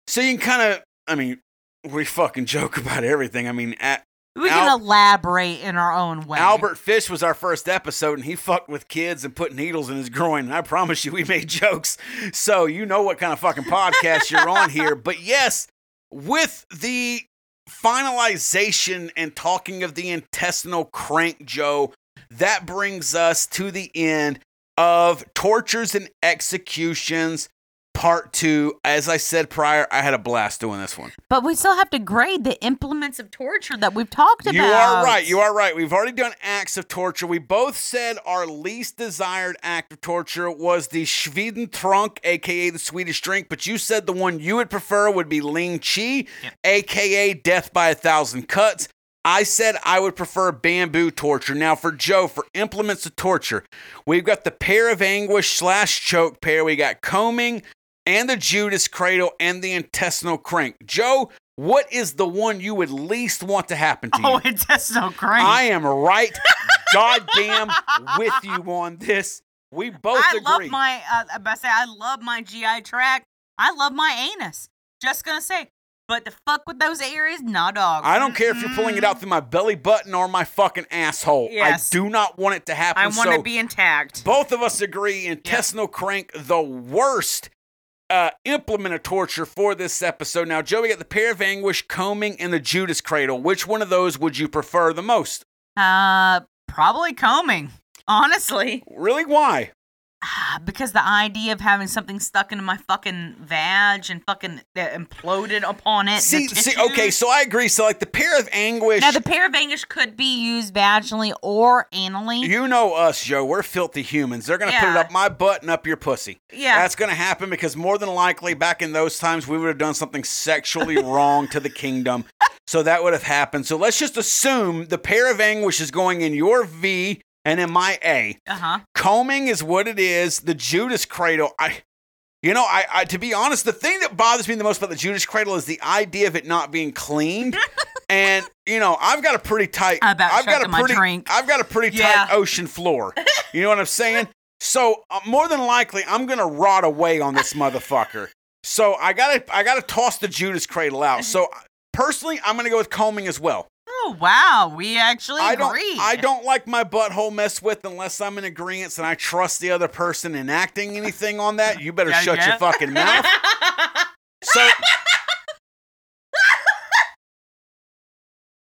So you can kind of, I mean, we fucking joke about everything. I mean, a- We Al- can elaborate in our own way. Albert Fish was our first episode and he fucked with kids and put needles in his groin. And I promise you, we made jokes. So you know what kind of fucking podcast you're on here. But yes, with the finalization and talking of the intestinal crank, Joe, that brings us to the end of Tortures and Executions Part Two. As I said prior, I had a blast doing this one. But we still have to grade the implements of torture that we've talked about. You are right. You are right. We've already done acts of torture. We both said our least desired act of torture was the Schwedentrunk, aka the Swedish drink, but you said the one you would prefer would be Ling Chi, aka death by a thousand cuts. I said I would prefer bamboo torture. Now, for Joe, for implements of torture, we've got the pear of anguish slash choke pear. We got combing and the Judas cradle and the intestinal crank. Joe, what is the one you would least want to happen to you? Oh, intestinal crank. I am right goddamn with you on this. We both I agree. love my. Uh, I say, I love my GI tract. I love my anus. Just gonna say, but the fuck with those areas, nah, dog. I don't care if you're pulling it out through my belly button or my fucking asshole. Yes. I do not want it to happen. I want to so be intact. both of us agree intestinal crank, the worst uh, implement of torture for this episode. Now, Joe, we got the pear of anguish, combing, and the Judas cradle. Which one of those would you prefer the most? Uh, probably combing. Honestly, Really? Why? because the idea of having something stuck into my fucking vag and fucking uh, imploded upon it. See, see, okay, so I agree. So, like the pear of anguish. Now the pear of anguish could be used vaginally or anally. You know us, Joe. We're filthy humans. They're gonna put it up my butt and up your pussy. Yeah. That's gonna happen because more than likely, back in those times, we would have done something sexually wrong to the kingdom. So that would have happened. So let's just assume the pear of anguish is going in your V and in my A. Uh huh. Combing is what it is. The Judas cradle, I. You know, I, I to be honest, the thing that bothers me the most about the Judas cradle is the idea of it not being cleaned. and you know, I've got a pretty tight. About I've got a pretty. drink. I've got a pretty Yeah. tight ocean floor. You know what I'm saying? So uh, more than likely, I'm gonna rot away on this motherfucker. So I gotta I gotta toss the Judas cradle out. So personally, I'm gonna go with combing as well. Oh wow, we actually I don't agree. I don't like my butthole messed with unless I'm in agreement and I trust the other person enacting anything on that. You better Yeah, shut yeah. your fucking mouth. So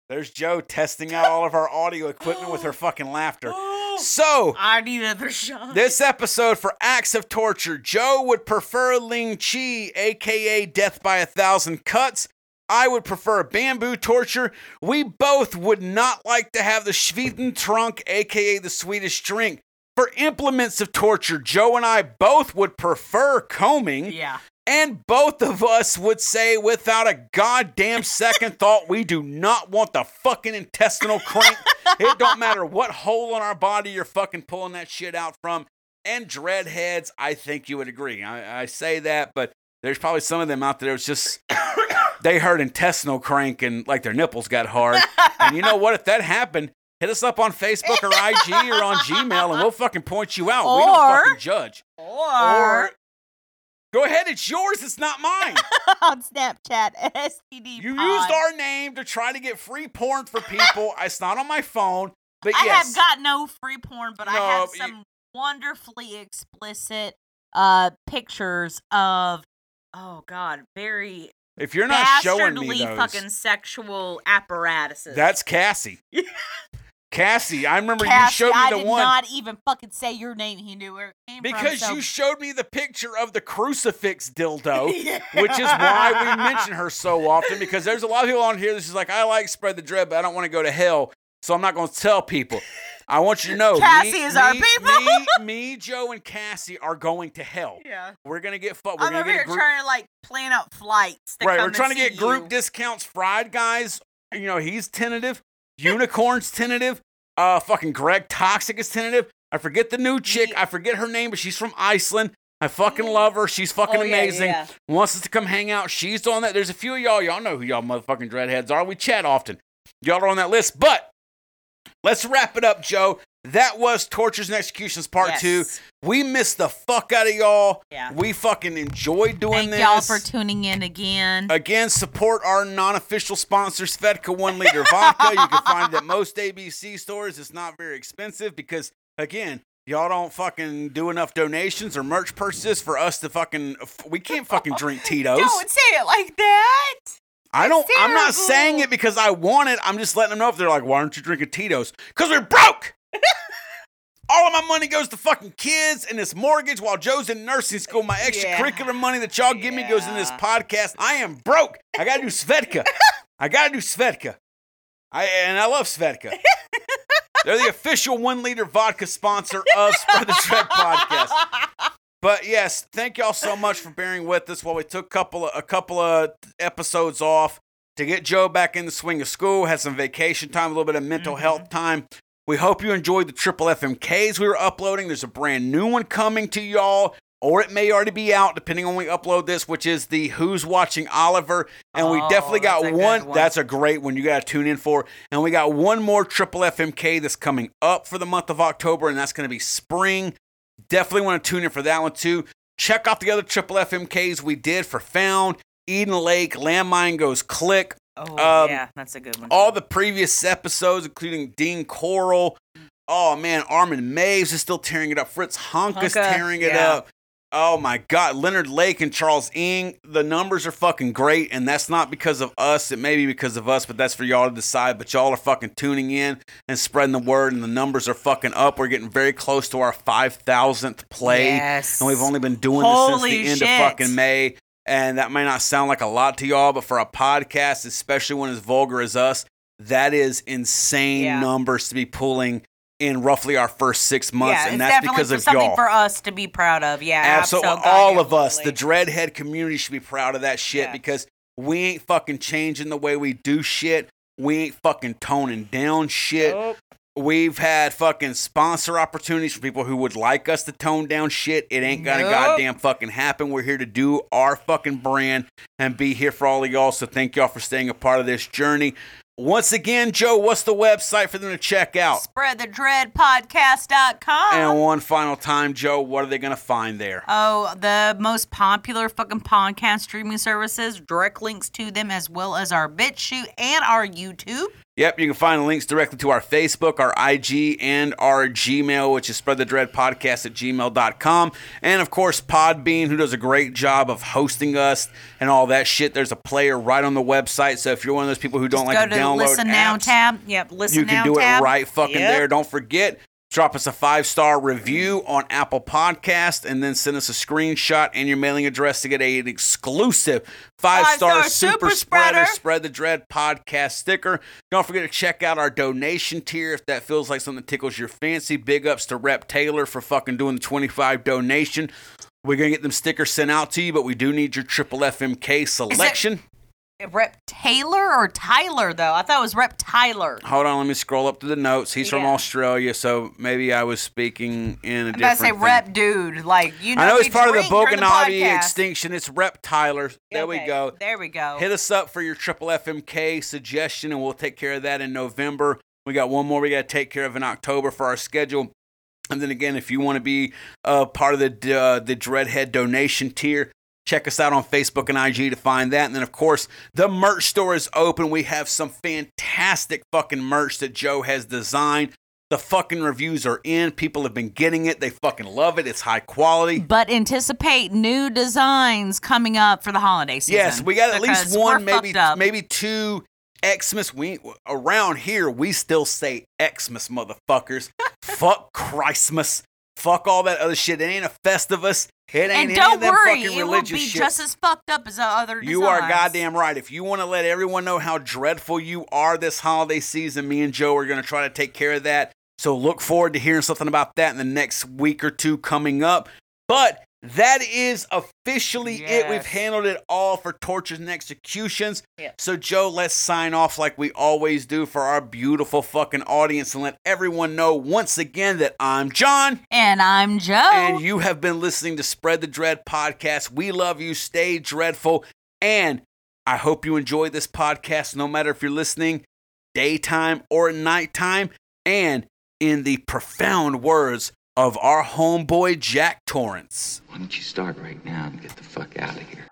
There's Joe testing out all of our audio equipment with her fucking laughter. So, I need another shot. this episode for acts of torture, Joe would prefer Ling Chi, aka death by a thousand cuts. I would prefer bamboo torture. We both would not like to have the Schwedentrunk, aka the Swedish drink. For implements of torture, Joe and I both would prefer combing. yeah. And both of us would say without a goddamn second thought, we do not want the fucking intestinal crank. it don't matter what hole in our body you're fucking pulling that shit out from. And dreadheads, I think you would agree. I, I say that, but there's probably some of them out there. It's just they heard intestinal crank and like their nipples got hard. and you know what? If that happened, hit us up on Facebook or IG or on Gmail, and we'll fucking point you out. we don't fucking judge. Or, Go ahead, it's yours. It's not mine. on Snapchat, STD. You pod. used our name to try to get free porn for people. it's not on my phone, but I yes. have got no free porn, but I No, have you- some wonderfully explicit uh pictures of oh god, very if you're not showing me those, fucking sexual apparatuses. that's Cassie. Cassie, I remember Cassie, you showed me I the did one not even fucking say your name. He knew where it came because from. so- you showed me the picture of the crucifix dildo, which is why we mention her so often. Because there's a lot of people on here that's just like, I like spread the dread, but I don't want to go to hell, so I'm not going to tell people. I want you to know, Cassie me, is our me- people. me, me, Joe, and Cassie are going to hell. Yeah. We're gonna get fucked. We're I'm gonna over get here group. trying to like plan out flights. To right, we're trying to get group you. discounts. Fried guys, you know, he's tentative. Unicorn's tentative. Uh, fucking Greg Toxic is tentative. I forget the new chick. I forget her name, but she's from Iceland. I fucking love her. She's fucking Oh, yeah, yeah, amazing. yeah. Wants us to come hang out. She's on that. There's a few of y'all. Y'all know who y'all motherfucking dreadheads are. We chat often. Y'all are on that list. But let's wrap it up, Joe. That was Tortures and Executions Part Two. We missed the fuck out of y'all. Yeah. We fucking enjoyed doing Thank this. y'all for tuning in again. Again, support our non-official sponsors, Svedka One Liter Vodka. You can find it at most ABC stores. It's not very expensive because, again, y'all don't fucking do enough donations or merch purchases for us to fucking. We can't fucking drink Tito's. Don't say it like that. I don't. I'm not saying it because I want it. I'm just letting them know if they're like, why aren't you drinking Tito's? Because we're broke. All of my money goes to fucking kids and this mortgage while Joe's in nursing school. My extracurricular money that y'all give me goes in this podcast. I am broke. I gotta do Svedka. I gotta do Svedka. I and I love Svedka. They're the official one liter vodka sponsor of Spread the Dread podcast. But yes, thank y'all so much for bearing with us while we took a couple of, a couple of episodes off to get Joe back in the swing of school, had some vacation time, a little bit of mental mm-hmm. health time. We hope you enjoyed the triple FMKs we were uploading. There's a brand new one coming to y'all, or it may already be out depending on when we upload this, which is the Who's Watching Oliver. And we Oh, definitely got that's a good one, one. That's a great one. You got to tune in for. And we got one more triple FMK that's coming up for the month of October, and that's going to be spring. Definitely want to tune in for that one too. Check out the other triple FMKs we did for Found, Eden Lake, Landmine Goes Click, Oh Um, yeah, that's a good one. all the previous episodes, including Dean Corll. Oh man, Armin Meiwes is still tearing it up. Fritz Honk is Honka, tearing it yeah. up. Oh my God, Leonard Lake and Charles Ng. The numbers are fucking great, and that's not because of us. It may be because of us, but that's for y'all to decide. But y'all are fucking tuning in and spreading the word, and the numbers are fucking up. We're getting very close to our five thousandth play, Yes. and we've only been doing Holy this since the end shit. of fucking May. And that may not sound like a lot to y'all, but for a podcast, especially when as vulgar as us, that is insane Yeah. numbers to be pulling in roughly our first six months, yeah, and that's because of something y'all. for us to be proud of. Yeah, Absolutely, all of us, the dreadhead community, should be proud of that shit Yeah. because we ain't fucking changing the way we do shit. We ain't fucking toning down shit. We've had fucking sponsor opportunities for people who would like us to tone down shit. It ain't gonna Nope. goddamn fucking happen. We're here to do our fucking brand and be here for all of y'all. So thank y'all for staying a part of this journey. Once again, Joe, what's the website for them to check out? Spreadthedreadpodcast.com. And one final time, Joe, what are they gonna find there? Oh, the most popular fucking podcast streaming services, direct links to them, as well as our BitChute and our YouTube. Yep, you can find links directly to our Facebook, our IG, and our Gmail, which is Spread the Dread Podcast at gmail.com. And of course, Podbean, who does a great job of hosting us and all that shit. There's a player right on the website. So if you're one of those people who don't Just like go to to download Listen Now apps, tab. Yep, Listen now. you can Now do tab. it right fucking Yep. there. Don't forget, Drop us a five star review on Apple Podcast and then send us a screenshot and your mailing address to get a- an exclusive five star super super spreader spreader. spread the dread podcast sticker. Don't forget to check out our donation tier if that feels like something that tickles your fancy. Big ups to Rep Taylor for fucking doing the 25 donation. We're gonna get them stickers sent out to you, but we do need your triple FMK selection. Rep Taylor or Tyler though? I thought it was Rep Tyler. Hold on, let me scroll up to the notes. He's from Yeah. Australia, so maybe I was speaking in a I'm about different. to say thing. Rep dude. Like you know, I know it's part of the drink during Boganati podcast. extinction. It's Rep Tyler. There we Okay, go. There we go. Hit us up for your triple FMK suggestion, and we'll take care of that in November. We got one more we got to take care of in October for our schedule. And then again, if you want to be uh, part of the uh, the Dreadhead donation tier, check us out on Facebook and IG to find that. And then, of course, the merch store is open. We have some fantastic fucking merch that Joe has designed. The fucking reviews are in. People have been getting it. They fucking love it. It's high quality. But anticipate new designs coming up for the holiday season. Yes, we got at least one, maybe maybe two Xmas. We around here we still say Xmas, motherfuckers. Fuck Christmas. Fuck all that other shit. It ain't a Festivus. It ain't And don't worry, it will be shit. just as fucked up as the other. You are goddamn right. If you want to let everyone know how dreadful you are this holiday season, me and Joe are going to try to take care of that. So look forward to hearing something about that in the next week or two coming up. But that is officially it. We've handled it all for tortures and executions. Yeah. So, Joe, let's sign off like we always do for our beautiful fucking audience and let everyone know once again that I'm John. And I'm Joe. And you have been listening to Spread the Dread podcast. We love you. Stay dreadful. And I hope you enjoy this podcast, no matter if you're listening daytime or nighttime. And in the profound words of our homeboy Jack Torrance. Why don't you start right now and get the fuck out of here?